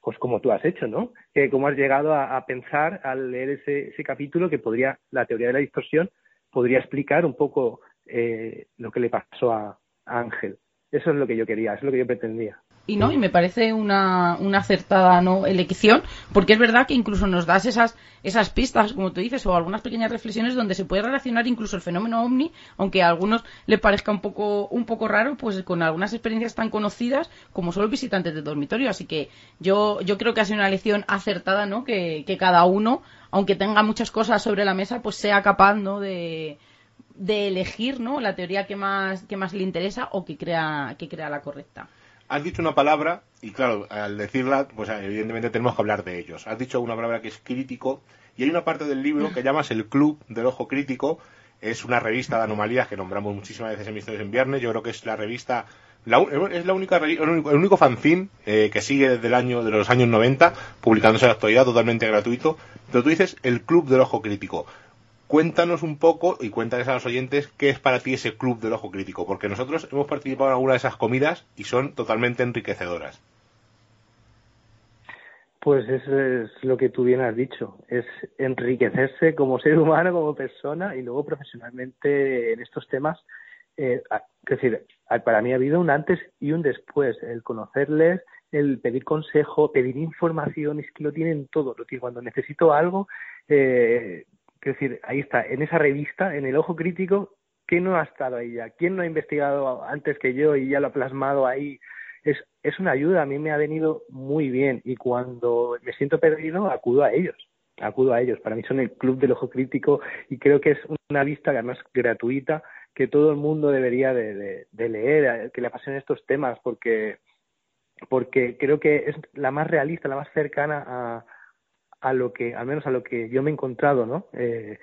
pues como tú has hecho, ¿no? Que cómo has llegado a, a pensar al leer ese, ese capítulo que podría, la teoría de la distorsión, podría explicar un poco eh, lo que le pasó a, Ángel. Eso es lo que yo quería, eso es lo que yo pretendía. Y no, y me parece una, una acertada no elección, porque es verdad que incluso nos das esas, esas pistas, como tú dices, o algunas pequeñas reflexiones donde se puede relacionar incluso el fenómeno ovni, aunque a algunos le parezca un poco, un poco raro, pues con algunas experiencias tan conocidas como solo visitantes de dormitorio. Así que yo, yo creo que ha sido una lección acertada, ¿no? Que, que cada uno, aunque tenga muchas cosas sobre la mesa, pues sea capaz, ¿no? De, de elegir ¿no? la teoría que más, que más le interesa o que crea, que crea la correcta. Has dicho una palabra, y claro, al decirla, pues evidentemente tenemos que hablar de ellos. Has dicho una palabra que es crítico, y hay una parte del libro que llamas el Club del Ojo Crítico. Es una revista de anomalías que nombramos muchísimas veces en Misterios en Viernes. Yo creo que es la revista, la, es la única, el único, el único fanzine eh, que sigue desde el año, de los años 90, publicándose en la actualidad, totalmente gratuito. Pero tú dices el Club del Ojo Crítico cuéntanos un poco y cuéntales a los oyentes qué es para ti ese club del ojo crítico, porque nosotros hemos participado en alguna de esas comidas y son totalmente enriquecedoras. Pues eso es lo que tú bien has dicho, es enriquecerse como ser humano, como persona y luego profesionalmente en estos temas. Eh, es decir, para mí ha habido un antes y un después, el conocerles, el pedir consejo, pedir información, es que lo tienen todo, lo tienen. Cuando necesito algo, eh, Quiero decir, ahí está, en esa revista, en el ojo crítico, ¿quién no ha estado ahí ya? ¿Quién no ha investigado antes que yo y ya lo ha plasmado ahí? Es, es una ayuda, a mí me ha venido muy bien y cuando me siento perdido acudo a ellos, acudo a ellos. Para mí son el club del ojo crítico y creo que es una vista además gratuita que todo el mundo debería de, de, de leer, que le apasionen estos temas porque porque creo que es la más realista, la más cercana a, a lo que, al menos a lo que yo me he encontrado, ¿no? Eh,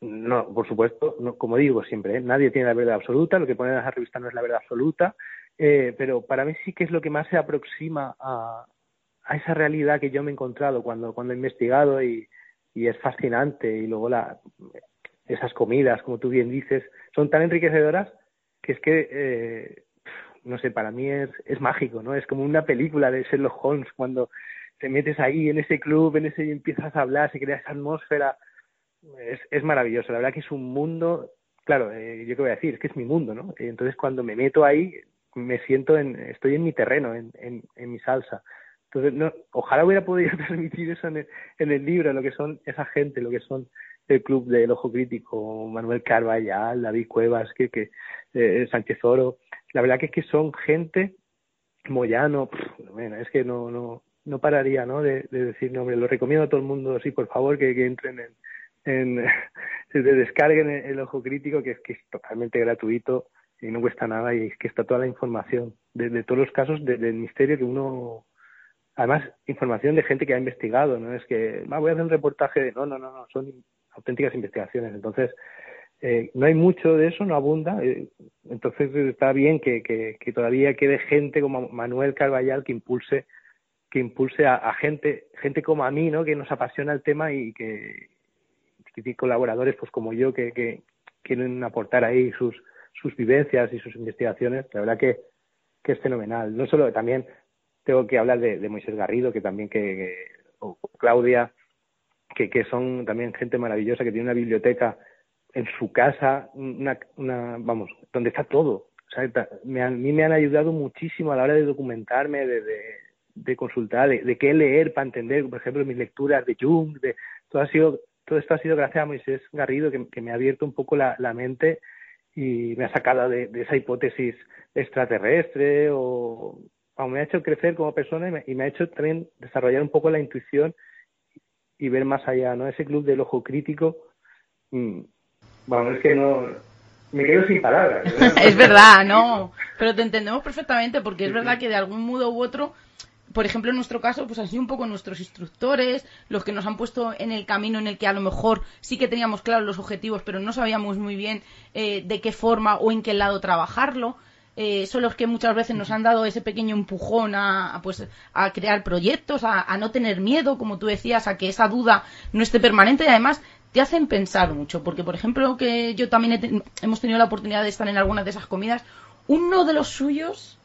no, por supuesto, no, como digo siempre, ¿eh? nadie tiene la verdad absoluta, lo que pone en esa revista no es la verdad absoluta, eh, pero para mí sí que es lo que más se aproxima a, a esa realidad que yo me he encontrado cuando, cuando he investigado y, y es fascinante y luego la, esas comidas, como tú bien dices, son tan enriquecedoras que es que, eh, no sé, para mí es, es mágico, ¿no? Es como una película de Sherlock Holmes cuando te metes ahí en ese club, en ese y empiezas a hablar, se crea esa atmósfera. Es, es maravilloso, la verdad que es un mundo, claro, eh, yo qué voy a decir, es que es mi mundo, ¿no? Entonces cuando me meto ahí, me siento en, estoy en mi terreno, en, en, en mi salsa. Entonces, no, ojalá hubiera podido transmitir eso en el, en el libro, lo que son esa gente, lo que son el club del ojo crítico, Manuel Carvallal, David Cuevas, que, que eh, Sánchez Oro. La verdad que es que son gente, Moyano, pff, bueno, es que no, no, no pararía ¿no? De, de, decir nombre. Lo recomiendo a todo el mundo, sí, por favor, que, entren en, en se descarguen el, el, ojo crítico, que es que es totalmente gratuito y no cuesta nada y es que está toda la información de, de todos los casos de, del misterio que uno además información de gente que ha investigado no es que ah, voy a hacer un reportaje de no no no no son auténticas investigaciones entonces eh, no hay mucho de eso no abunda eh, entonces está bien que, que, que todavía quede gente como Manuel Carballal que impulse que impulse a, gente gente como a mí no que nos apasiona el tema y que, que colaboradores pues como yo que, que, quieren aportar ahí sus sus vivencias y sus investigaciones la verdad que, que es fenomenal. No solo también tengo que hablar de, de Moisés Garrido que también que, que o Claudia que, que son también gente maravillosa que tiene una biblioteca en su casa una, una vamos donde está todo. O sea, me, a mí me han ayudado muchísimo a la hora de documentarme de, de de consultar, de, de, qué leer para entender, por ejemplo, mis lecturas de Jung, de todo ha sido, todo esto ha sido gracias a Moisés Garrido que, que me ha abierto un poco la, la mente y me ha sacado de, esa hipótesis extraterrestre o me ha hecho crecer como persona y me, ha hecho también desarrollar un poco la intuición y ver más allá, ¿no? Ese club del ojo crítico, mm, bueno, es que no, me quedo sin palabras. es verdad, no, pero te entendemos perfectamente porque es verdad que de algún modo u otro por ejemplo, en nuestro caso, pues han sido un poco nuestros instructores, los que nos han puesto en el camino en el que a lo mejor sí que teníamos claros los objetivos, pero no sabíamos muy bien eh, de qué forma o en qué lado trabajarlo. Eh, son los que muchas veces nos han dado ese pequeño empujón a, pues, a crear proyectos, a, no tener miedo, como tú decías, a que esa duda no esté permanente y además te hacen pensar mucho, porque por ejemplo que yo también hemos tenido la oportunidad de estar en algunas de esas comidas, uno de los suyos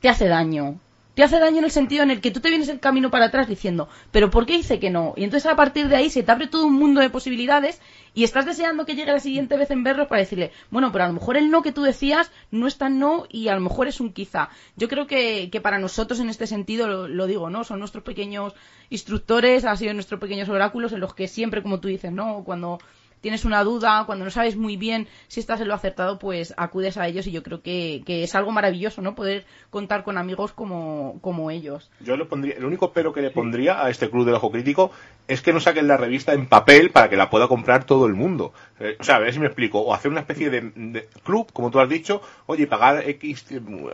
te hace daño, te hace daño en el sentido en el que tú te vienes el camino para atrás diciendo, pero ¿por qué dice que no? Y entonces a partir de ahí se te abre todo un mundo de posibilidades y estás deseando que llegue la siguiente vez en verlos para decirle, bueno, pero a lo mejor el no que tú decías no es tan no y a lo mejor es un quizá. Yo creo que, que para nosotros en este sentido, lo, lo, digo, ¿no? Son nuestros pequeños instructores, han sido nuestros pequeños oráculos en los que siempre, como tú dices, ¿no? Cuando tienes una duda, cuando no sabes muy bien si estás en lo acertado, pues acudes a ellos y yo creo que, que es algo maravilloso, ¿no? Poder contar con amigos como, como ellos. Yo le pondría, el único pero que le pondría a este club del ojo crítico es que no saquen la revista en papel para que la pueda comprar todo el mundo. Eh, o sea, a ver si me explico. O hacer una especie de, club, como tú has dicho, oye, pagar X,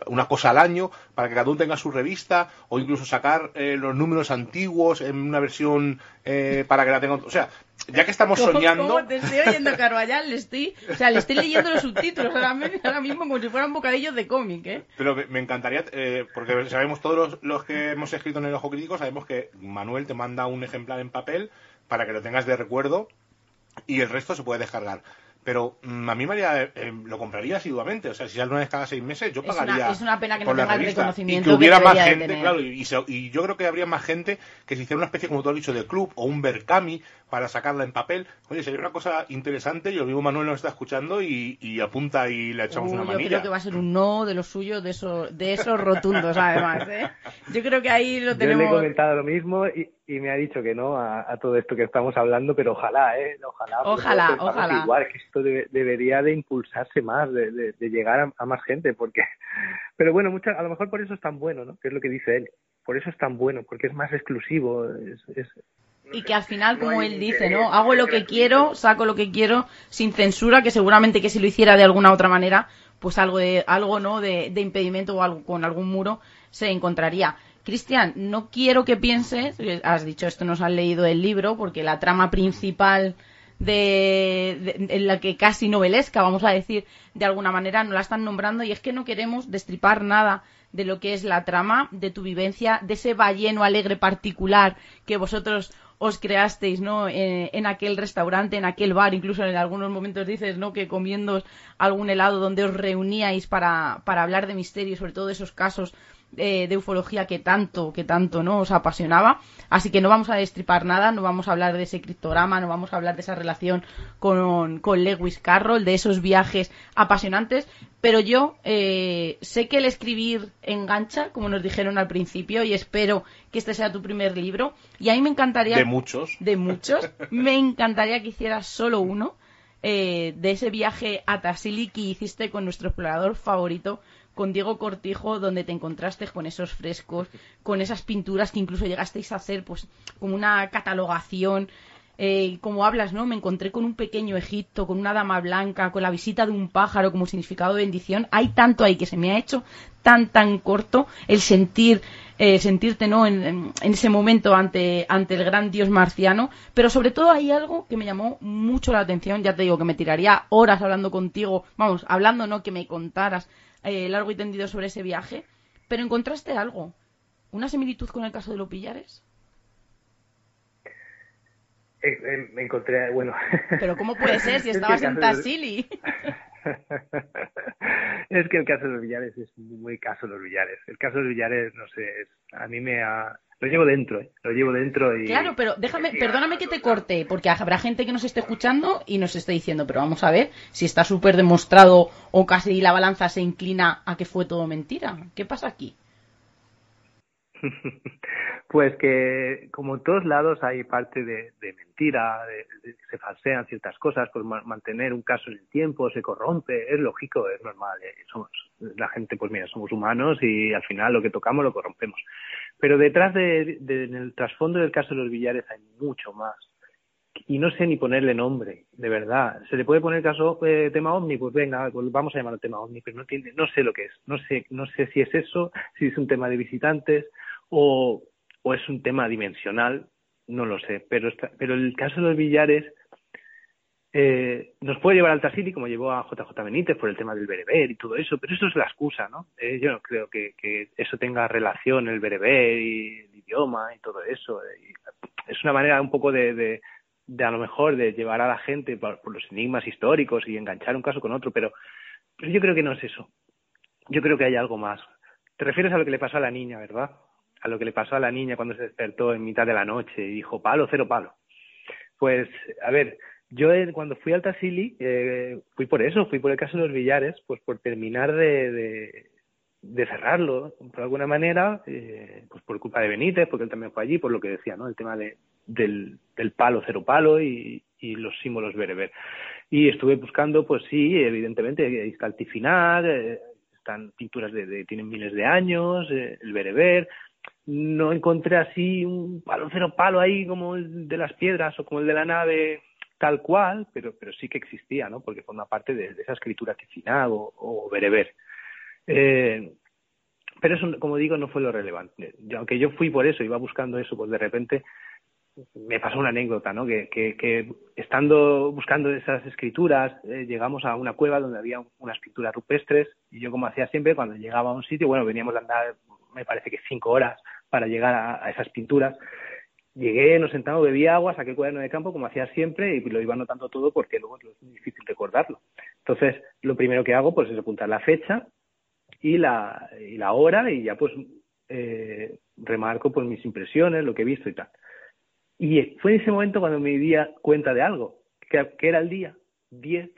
una cosa al año para que cada uno tenga su revista, o incluso sacar eh, los números antiguos en una versión eh, para que la tengan. O sea, ya que estamos soñando. ¿Cómo te estoy oyendo Carvallal, le estoy, o sea, le estoy leyendo los subtítulos ahora, mismo como si fueran bocadillos de cómic, ¿eh? Pero me, encantaría, eh, porque sabemos todos los, los, que hemos escrito en el Ojo Crítico, sabemos que Manuel te manda un ejemplar en papel para que lo tengas de recuerdo y el resto se puede descargar pero mm, a mí María eh, eh, lo compraría asiduamente. O sea, si alguna vez cada seis meses, yo pagaría. Es una, pena que no tenga el reconocimiento. Y que hubiera más gente, claro. Y, y, yo creo que habría más gente que si hiciera una especie, como tú has dicho, de club o un Berkami para sacarla en papel. Oye, sería una cosa interesante. Yo mismo Manuel nos está escuchando y, apunta y le echamos una manilla. Yo creo que va a ser un no de los suyos, de, eso, de esos rotundos, además. ¿eh? Yo creo que ahí lo tenemos. Yo le he comentado lo mismo y, y me ha dicho que no a, todo esto que estamos hablando, pero ojalá, ¿eh? Ojalá. Ojalá, ojalá. Igual, que esto debería de impulsarse más, de, de, llegar a, más gente, porque... Pero bueno, mucha, a lo mejor por eso es tan bueno, ¿no? Que es lo que dice él. Por eso es tan bueno, porque es más exclusivo. Es, y que al final, como él dice, ¿no? Hago lo que quiero, saco lo que quiero, sin censura, que seguramente que si lo hiciera de alguna otra manera, pues algo de, algo, ¿no? De, de impedimento o algo, con algún muro se encontraría. Cristian, no quiero que pienses, has dicho esto, nos han leído el libro, porque la trama principal de, en la que casi novelesca, vamos a decir, de alguna manera, no la están nombrando y es que no queremos destripar nada de lo que es la trama, de tu vivencia, de ese balleno alegre particular que vosotros os creasteis, ¿no? En, en, aquel restaurante, en aquel bar, incluso en algunos momentos dices, ¿no? Que comiendo algún helado donde os reuníais para, para hablar de misterio y sobre todo de esos casos eh, de ufología que tanto, que tanto ¿no? os apasionaba. Así que no vamos a destripar nada, no vamos a hablar de ese criptograma, no vamos a hablar de esa relación con, con Lewis Carroll, de esos viajes apasionantes. Pero yo eh, sé que el escribir engancha, como nos dijeron al principio, y espero que este sea tu primer libro. Y a mí me encantaría. De muchos. De muchos. me encantaría que hicieras solo uno. Eh, de ese viaje a Tassili que hiciste con nuestro explorador favorito, con Diego Cortijo, donde te encontraste con esos frescos, con esas pinturas que incluso llegasteis a hacer, pues, como una catalogación. Eh, como hablas, ¿no? Me encontré con un pequeño Egipto, con una dama blanca, con la visita de un pájaro como significado de bendición. Hay tanto ahí que se me ha hecho tan, tan corto el sentir, eh, sentirte, ¿no? En, en, ese momento ante, ante el gran dios marciano. Pero sobre todo hay algo que me llamó mucho la atención. Ya te digo que me tiraría horas hablando contigo, vamos, hablando, ¿no? Que me contaras eh, largo y tendido sobre ese viaje, pero encontraste algo, una similitud con el caso de los pillares. Eh, eh, me encontré, bueno. Pero ¿cómo puede ser si estabas en Tassili? es que el caso de los billares es muy caso de los billares. El caso de los billares, no sé, a mí me ha, lo llevo dentro, ¿eh? Lo llevo dentro y... Claro, pero déjame, perdóname que te corte, porque habrá gente que nos esté escuchando y nos esté diciendo, pero vamos a ver si está súper demostrado o casi la balanza se inclina a que fue todo mentira. ¿Qué pasa aquí? Pues que, como en todos lados, hay parte de, mentira, de, se falsean ciertas cosas ma- mantener un caso en el tiempo, se corrompe, es lógico, es normal. eh, Somos, la gente, pues mira, somos humanos y al final lo que tocamos lo corrompemos. Pero detrás de, de- en el trasfondo del caso de los billares hay mucho más. Y no sé ni ponerle nombre, de verdad. ¿Se le puede poner caso eh, tema ovni? Pues venga, pues vamos a llamarlo tema ovni, pero no tiene, no sé lo que es. No sé, no sé si es eso, si es un tema de visitantes o, es un tema dimensional, no lo sé. Pero, está- pero el caso de los billares eh, nos puede llevar al Tassili como llevó a JJ Benítez por el tema del bereber y todo eso, pero eso es la excusa, ¿no? Eh, yo no creo que, eso tenga relación el bereber y el idioma y todo eso. y es una manera un poco de, de, de a lo mejor de llevar a la gente por, por los enigmas históricos y enganchar un caso con otro, pero, pero yo creo que no es eso. Yo creo que hay algo más. Te refieres a lo que le pasó a la niña, ¿verdad? A lo que le pasó a la niña cuando se despertó en mitad de la noche y dijo palo, cero palo. Pues, a ver, yo eh, cuando fui al Tassili, eh, fui por eso, fui por el caso de los billares, pues por terminar de, de, de cerrarlo, por alguna manera, eh, pues por culpa de Benítez, porque él también fue allí, por lo que decía, ¿no? El tema de, del, del palo, cero palo y, y los símbolos bereber. Y estuve buscando, pues sí, evidentemente, hay Caltifinar, eh, están pinturas de, de, tienen miles de años, eh, el bereber, no encontré así un palo cero palo ahí como el de las piedras o como el de la nave tal cual, pero, pero sí que existía, ¿no? Porque forma parte de, esa escritura tifinag o, o bereber. Eh, pero eso, como digo, no fue lo relevante. Aunque yo fui por eso, iba buscando eso, pues de repente me pasó una anécdota, ¿no? Que, que, que estando buscando esas escrituras, eh, llegamos a una cueva donde había unas pinturas rupestres y yo, como hacía siempre, cuando llegaba a un sitio, bueno, veníamos de andar, me parece que cinco horas para llegar a, a esas pinturas. Llegué, nos sentamos, bebí agua, saqué el cuaderno de campo como hacía siempre y lo iba anotando todo porque luego es muy difícil recordarlo. Entonces, lo primero que hago pues es apuntar la fecha y la, y la hora y ya pues eh, remarco pues mis impresiones, lo que he visto y tal. Y fue en ese momento cuando me di cuenta de algo, que, que era el día 10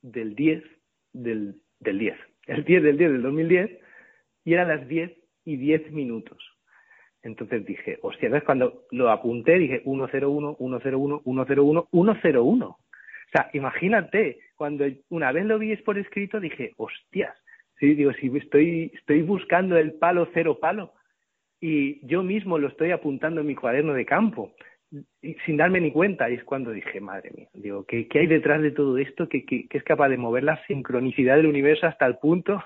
del 10 del, del 10. El 10 del 10 del 2010 y eran las 10 y 10 minutos. Entonces dije, hostia, cuando lo apunté dije 101, 101, 101, 101. O sea, imagínate, cuando una vez lo vi por escrito dije, hostias, sí, digo, si estoy, estoy buscando el palo cero palo y yo mismo lo estoy apuntando en mi cuaderno de campo sin darme ni cuenta. Y es cuando dije, madre mía, digo, ¿qué, qué hay detrás de todo esto que, que, que, es capaz de mover la sincronicidad del universo hasta el punto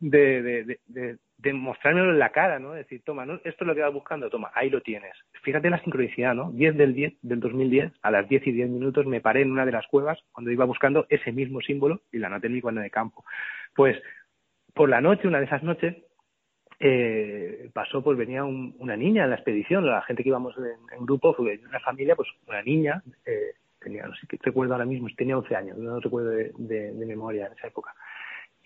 de, de, de, de, mostrármelo en la cara, ¿no? Decir, toma, ¿no? esto es lo que vas buscando, toma, ahí lo tienes. Fíjate la sincronicidad, ¿no? 10 del 10 del 2010, a las 10 y 10 minutos me paré en una de las cuevas cuando iba buscando ese mismo símbolo y la anoté en mi cuaderno de campo. Pues por la noche, una de esas noches, eh, pasó, pues venía un, una niña en la expedición, la gente que íbamos en, en grupo, fue una familia, pues una niña, eh, tenía, no sé qué recuerdo ahora mismo, tenía 11 años, no recuerdo de, de, de, memoria en esa época.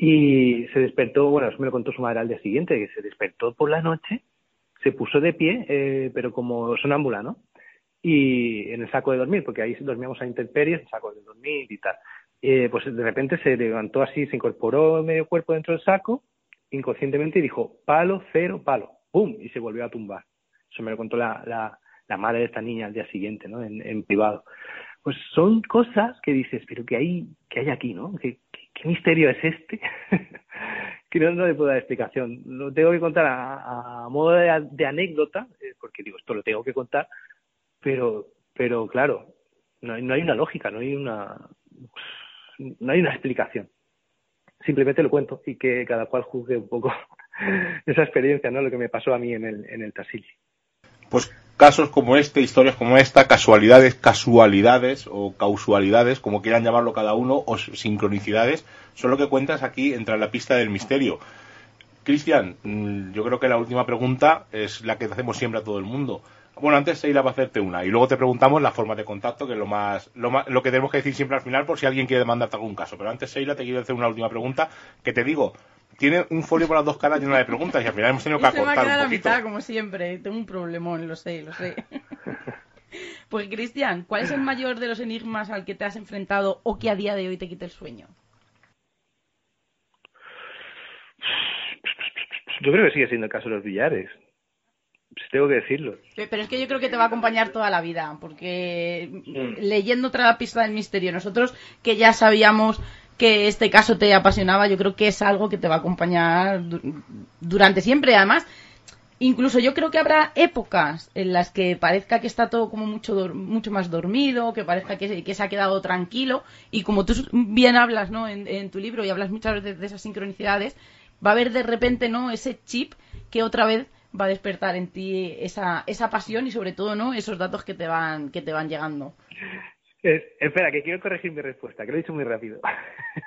Y se despertó, bueno, eso me lo contó su madre al día siguiente, que se despertó por la noche, se puso de pie, eh, pero como sonámbula, ¿no? Y en el saco de dormir, porque ahí dormíamos a intemperies, en saco de dormir y tal. Eh, pues de repente se levantó así, se incorporó medio cuerpo dentro del saco, inconscientemente y dijo, palo, cero, palo, ¡pum! Y se volvió a tumbar. Eso me lo contó la, la, la madre de esta niña al día siguiente, ¿no? En, en, privado. Pues son cosas que dices, pero que hay, que hay aquí, ¿no? ¿Qué, qué, misterio es este? que no, le puedo dar explicación. Lo tengo que contar a, modo de, anécdota, eh, porque digo, esto lo tengo que contar, pero, pero claro, no, no hay una lógica, no hay una, no hay una explicación simplemente lo cuento y que cada cual juzgue un poco esa experiencia, ¿no? Lo que me pasó a mí en el, en el Tassili. Pues casos como este, historias como esta, casualidades, casualidades o causalidades, como quieran llamarlo cada uno, o sincronicidades, son lo que cuentas aquí entre la pista del misterio. Cristian, yo creo que la última pregunta es la que hacemos siempre a todo el mundo. Bueno, antes Seila va a hacerte una y luego te preguntamos la forma de contacto, que es lo más, lo más, lo que tenemos que decir siempre al final por si alguien quiere mandarte algún caso. Pero antes Seila te quiero hacer una última pregunta que te digo, tiene un folio por las dos caras lleno de preguntas y al final hemos tenido que Se me acortar ha un la poquito. mitad, como siempre. Tengo un problemón, lo sé, lo sé. Pues Cristian, ¿cuál es el mayor de los enigmas al que te has enfrentado o que a día de hoy te quita el sueño? Yo creo que sigue siendo el caso de los billares. tengo que decirlo. Pero es que yo creo que te va a acompañar toda la vida, porque Mm. leyendo otra pista del misterio, nosotros que ya sabíamos que este caso te apasionaba, yo creo que es algo que te va a acompañar du- durante siempre. Además, incluso yo creo que habrá épocas en las que parezca que está todo como mucho mucho más dormido, que parezca que, que se ha quedado tranquilo y como tú bien hablas, ¿no? En, en tu libro y hablas muchas veces de esas sincronicidades, va a haber de repente, ¿no? Ese chip que otra vez va a despertar en ti esa, esa pasión y sobre todo, ¿no? Esos datos que te van que te van llegando. Eh, espera, que quiero corregir mi respuesta, que lo he dicho muy rápido.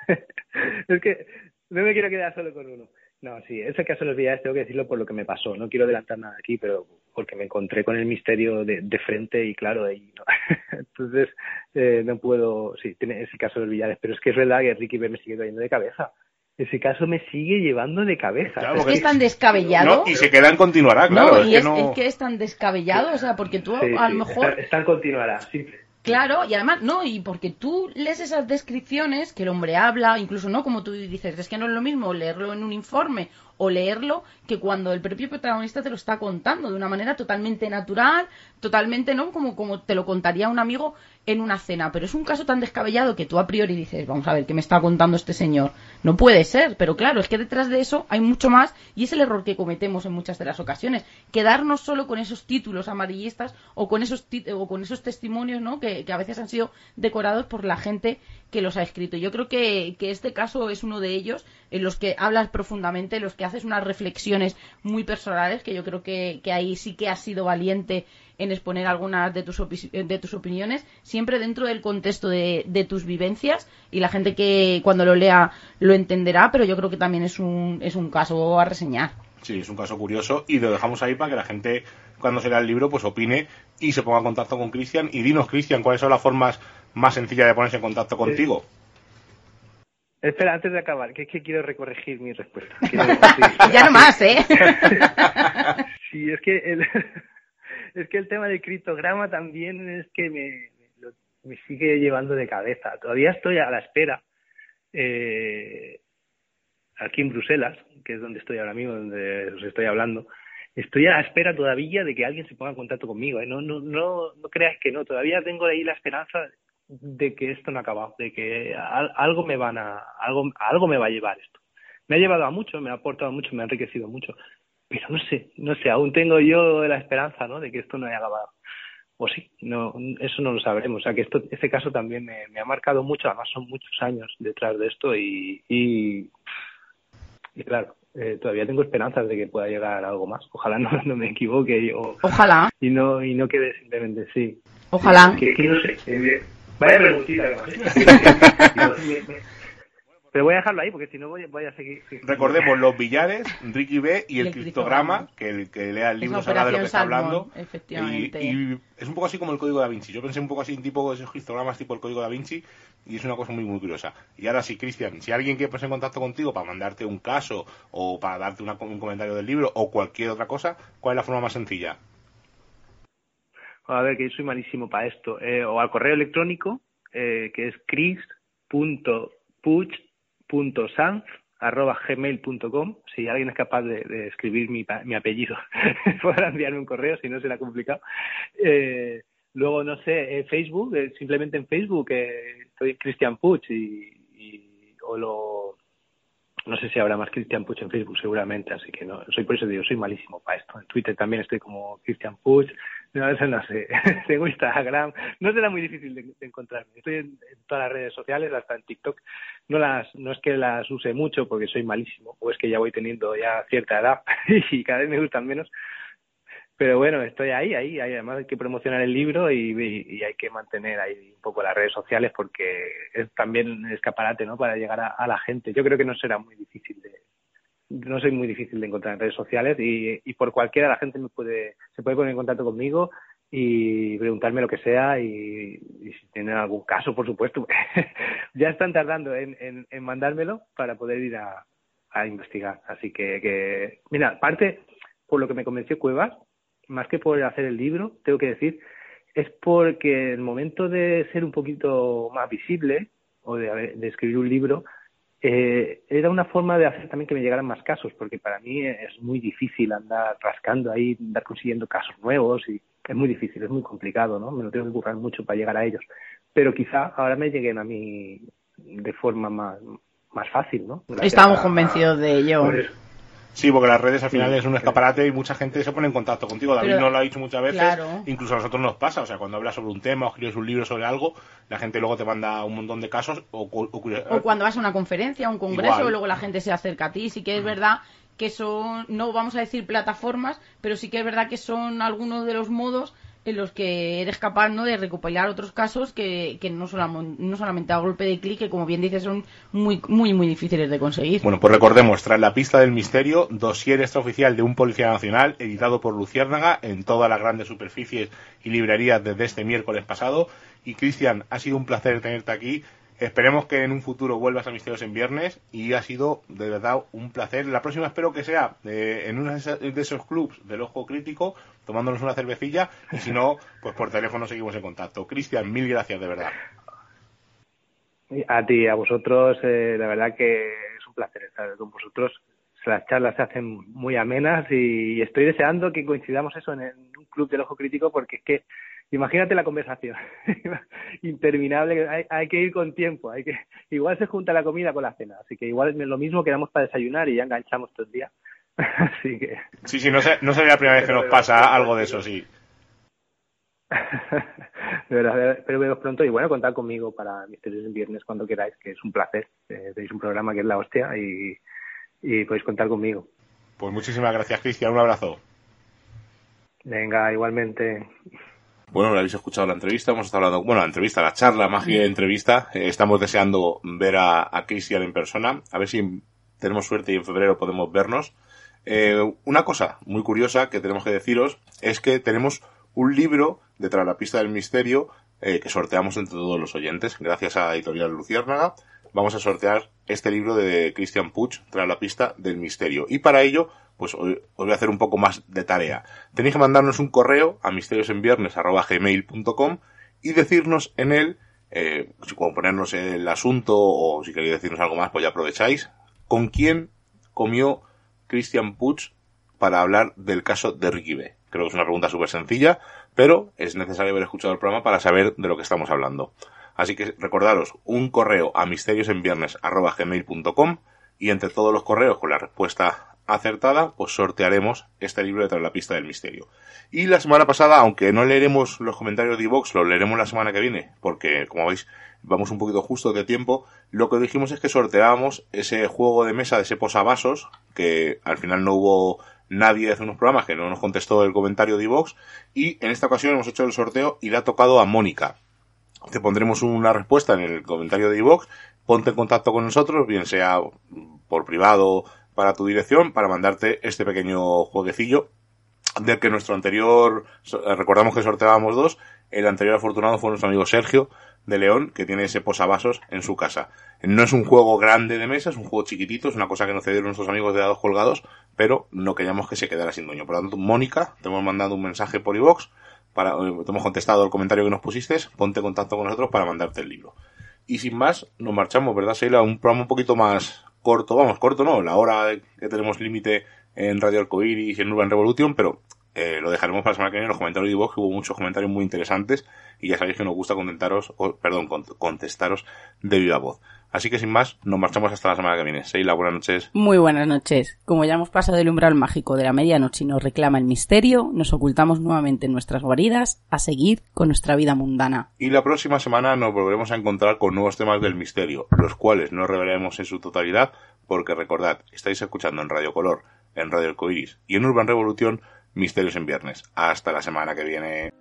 es que no me quiero quedar solo con uno. No, sí, ese caso de los villares tengo que decirlo por lo que me pasó. No quiero adelantar nada aquí, pero porque me encontré con el misterio de, de frente y claro, ahí no. Entonces, eh, no puedo, sí, tiene ese caso de los villares, pero es que es verdad que Ricky B me sigue trayendo de cabeza. Ese caso me sigue llevando de cabeza. Claro, Es que es tan descabellado. No, y se queda en continuará, claro. No, es y que es, no... es que es tan descabellado, o sea, porque tú Sí, a sí, lo mejor Está, está en continuará, sí. Claro, y además, no, y porque tú lees esas descripciones que el hombre habla, incluso no como tú dices, es que no es lo mismo leerlo en un informe o leerlo que cuando el propio protagonista te lo está contando de una manera totalmente natural, totalmente, ¿no? Como, como te lo contaría un amigo en una cena. Pero es un caso tan descabellado que tú a priori dices, vamos a ver, ¿qué me está contando este señor? No puede ser, pero claro, es que detrás de eso hay mucho más y es el error que cometemos en muchas de las ocasiones. Quedarnos solo con esos títulos amarillistas o con esos, o con esos testimonios, ¿no? Que, que a veces han sido decorados por la gente que los ha escrito. Yo creo que, que este caso es uno de ellos en los que hablas profundamente, en los que haces unas reflexiones muy personales, que yo creo que, que ahí sí que has sido valiente en exponer algunas de tus, opi- de tus opiniones, siempre dentro del contexto de, de tus vivencias y la gente que cuando lo lea lo entenderá, pero yo creo que también es un, es un caso a reseñar. Sí, es un caso curioso y lo dejamos ahí para que la gente, cuando se lea el libro, pues opine y se ponga en contacto con Cristian. Y dinos, Cristian, cuáles son las formas más sencillas de ponerse en contacto contigo. Espera, antes de acabar, que es que quiero recorregir mi respuesta. Quiero- sí. Ya no más, ¿eh? Sí, es que el, es que el tema del criptograma también es que me, lo- me sigue llevando de cabeza. Todavía estoy a la espera, eh, aquí en Bruselas, que es donde estoy ahora mismo, donde os estoy hablando. Estoy a la espera todavía de que alguien se ponga en contacto conmigo. ¿eh? No, no, no, no creas que no. Todavía tengo ahí la esperanza de que esto no ha acabado, de que al- algo me van a, algo, algo me va a llevar esto. Me ha llevado a mucho, me ha aportado mucho, me ha enriquecido mucho pero no sé, no sé, aún tengo yo la esperanza, ¿no? De que esto no haya acabado. O sí, no, eso no lo sabremos. O sea, que esto, este caso también me, me ha marcado mucho, además son muchos años detrás de esto y, y, y claro, eh, todavía tengo esperanzas de que pueda llegar algo más. Ojalá no, no me equivoque o- Ojalá, y no y no quede simplemente sí. ojalá. Que, que no sé. eh, vaya preguntita que. Pero voy a dejarlo ahí porque si no voy, voy a seguir. Recordemos los billares, Ricky B y el, el criptograma, que el que lea el libro sabrá de lo que está hablando. Efectivamente. Y, y es un poco así como el código da Vinci. Yo pensé un poco así en tipo esos criptogramas tipo el código da Vinci y es una cosa muy muy curiosa. Y ahora sí, Cristian, si alguien quiere ponerse en contacto contigo para mandarte un caso o para darte una- un comentario del libro o cualquier otra cosa, ¿cuál es la forma más sencilla? A ver, que yo soy malísimo para esto. Eh, o al correo electrónico, eh, que es chris.puch.sanz arroba gmail.com si alguien es capaz de, escribir mi, mi apellido podrá enviarme un correo si no será complicado. Eh, luego no sé eh, Facebook eh, simplemente en Facebook eh, estoy Cristian Puch y, y- o lo no sé si habrá más Cristian Puch en Facebook seguramente así que no soy por eso digo soy malísimo para esto. En Twitter también estoy como Cristian Puch no, eso no sé. Tengo Instagram. No será muy difícil de, de encontrarme. Estoy en, en todas las redes sociales, hasta en TikTok. No las, no es que las use mucho porque soy malísimo, o es que ya voy teniendo ya cierta edad y cada vez me gustan menos. Pero bueno, estoy ahí, ahí, ahí. Además hay que promocionar el libro y, y- y hay que mantener ahí un poco las redes sociales porque es también escaparate, ¿no? Para llegar a, a la gente. Yo creo que no será muy difícil de, no soy muy difícil de encontrar en redes sociales y, y por cualquiera la gente me puede se puede poner en contacto conmigo y preguntarme lo que sea y, y si tienen algún caso por supuesto. Ya están tardando en, mandármelo para poder ir a, investigar. Así que, que mira aparte por lo que me convenció Cuevas más que por hacer el libro tengo que decir es porque el momento de ser un poquito más visible o de, de escribir un libro eh, era una forma de hacer también que me llegaran más casos, porque para mí es muy difícil andar rascando ahí, andar consiguiendo casos nuevos y es muy difícil, es muy complicado, ¿no? Me lo tengo que currar mucho para llegar a ellos. Pero quizá ahora me lleguen a mí de forma más, más fácil, ¿no? Gracias Estamos a- convencidos de ello. por eso. Sí, porque las redes al final Sí, es un sí. escaparate y mucha gente se pone en contacto contigo. David Pero- nos lo ha dicho muchas veces, claro. incluso a nosotros nos pasa. O sea, cuando hablas sobre un tema o escribes un libro sobre algo, la gente luego te manda un montón de casos o, o cuando vas a una conferencia, a un congreso, Igual. luego la gente se acerca a ti. Sí que es verdad que son, no vamos a decir plataformas, pero sí que es verdad que son algunos de los modos en los que eres capaz ¿no? de recopilar otros casos que, que no, solamente, no solamente a golpe de clic, que como bien dices son muy, muy, muy difíciles de conseguir. Bueno, pues recordemos, tras la pista del misterio, dossier extraoficial de un policía nacional, editado por Luciérnaga en todas las grandes superficies y librerías desde este miércoles pasado. Y Cristian, ha sido un placer tenerte aquí. Esperemos que en un futuro vuelvas a Misterios en Viernes y ha sido de verdad un placer. La próxima espero que sea eh, en uno de esos- clubs del ojo crítico, tomándonos una cervecilla y si no, pues por teléfono seguimos en contacto. Cristian, mil gracias de verdad. A ti, a vosotros, eh, la verdad que es un placer estar con vosotros. Las charlas se hacen muy amenas y estoy deseando que coincidamos eso en un club del ojo crítico porque es que imagínate la conversación interminable, hay, hay que ir con tiempo, hay que igual se junta la comida con la cena, así que igual es lo mismo quedamos para desayunar y ya enganchamos todo el día. así que Sí, sí, no, sé, no sería la primera vez que nos pasa algo de eso, sí. de verdad, espero veros pronto y bueno, contad conmigo para Misterios en Viernes cuando queráis, que es un placer. Eh, tenéis un programa que es la hostia y, y podéis contar conmigo. Pues muchísimas gracias, Cristian. Un abrazo. Venga, igualmente. Bueno, lo habéis escuchado la entrevista, hemos estado hablando, bueno, la entrevista, la charla, más que entrevista. Eh, estamos deseando ver a, a Cristian en persona, a ver si tenemos suerte y en febrero podemos vernos. Eh, una cosa muy curiosa que tenemos que deciros es que tenemos un libro de Tras la pista del misterio eh, que sorteamos entre todos los oyentes, gracias a Editorial Luciérnaga. Vamos a sortear este libro de Christian Puch, Tras la pista del misterio. Y para ello, pues os voy a hacer un poco más de tarea. Tenéis que mandarnos un correo a misteriosenviernes.gmail.com y decirnos en él, eh, como ponernos el asunto o si queréis decirnos algo más, pues ya aprovecháis, con quién comió Christian Puch para hablar del caso de Ricky B. Creo que es una pregunta súper sencilla, pero es necesario haber escuchado el programa para saber de lo que estamos hablando. Así que recordaros un correo a misteriosenviernes.gmail.com y entre todos los correos con la respuesta acertada, pues sortearemos este libro de Tras la pista del misterio. Y la semana pasada, aunque no leeremos los comentarios de iVox, los leeremos la semana que viene, porque como veis, vamos un poquito justo de tiempo, lo que dijimos es que sorteábamos ese juego de mesa de ese posavasos, que al final no hubo nadie hace unos programas que no nos contestó el comentario de iVox, y en esta ocasión hemos hecho el sorteo y le ha tocado a Mónica. Te pondremos una respuesta en el comentario de iVox, ponte en contacto con nosotros, bien sea por privado para tu dirección, para mandarte este pequeño jueguecillo del que nuestro anterior, recordamos que sorteábamos dos, el anterior afortunado fue nuestro amigo Sergio de León, que tiene ese posavasos en su casa. No es un juego grande de mesa, es un juego chiquitito, es una cosa que nos cedieron nuestros amigos de dados colgados, pero no queríamos que se quedara sin dueño. Por lo tanto, Mónica, te hemos mandado un mensaje por iVox, para, eh, te hemos contestado el comentario que nos pusiste, ponte en contacto con nosotros para mandarte el libro. Y sin más, nos marchamos, ¿verdad, Sheila? Un programa un poquito más corto, vamos, corto no, la hora que tenemos límite en Radio Arcoiris y en Urban Revolution, pero eh, lo dejaremos para la semana que viene en los comentarios de que hubo muchos comentarios muy interesantes y ya sabéis que nos gusta contentaros, o, perdón, contestaros de viva voz. Así que sin más, nos marchamos hasta la semana que viene. Seila, buenas noches. Muy buenas noches. Como ya hemos pasado el umbral mágico de la medianoche y nos reclama el misterio, nos ocultamos nuevamente en nuestras guaridas a seguir con nuestra vida mundana. Y la próxima semana nos volveremos a encontrar con nuevos temas del misterio, los cuales no revelaremos en su totalidad, porque recordad, estáis escuchando en Radio Color, en Radio Arcoiris y en Urban Revolución Misterios en Viernes. Hasta la semana que viene.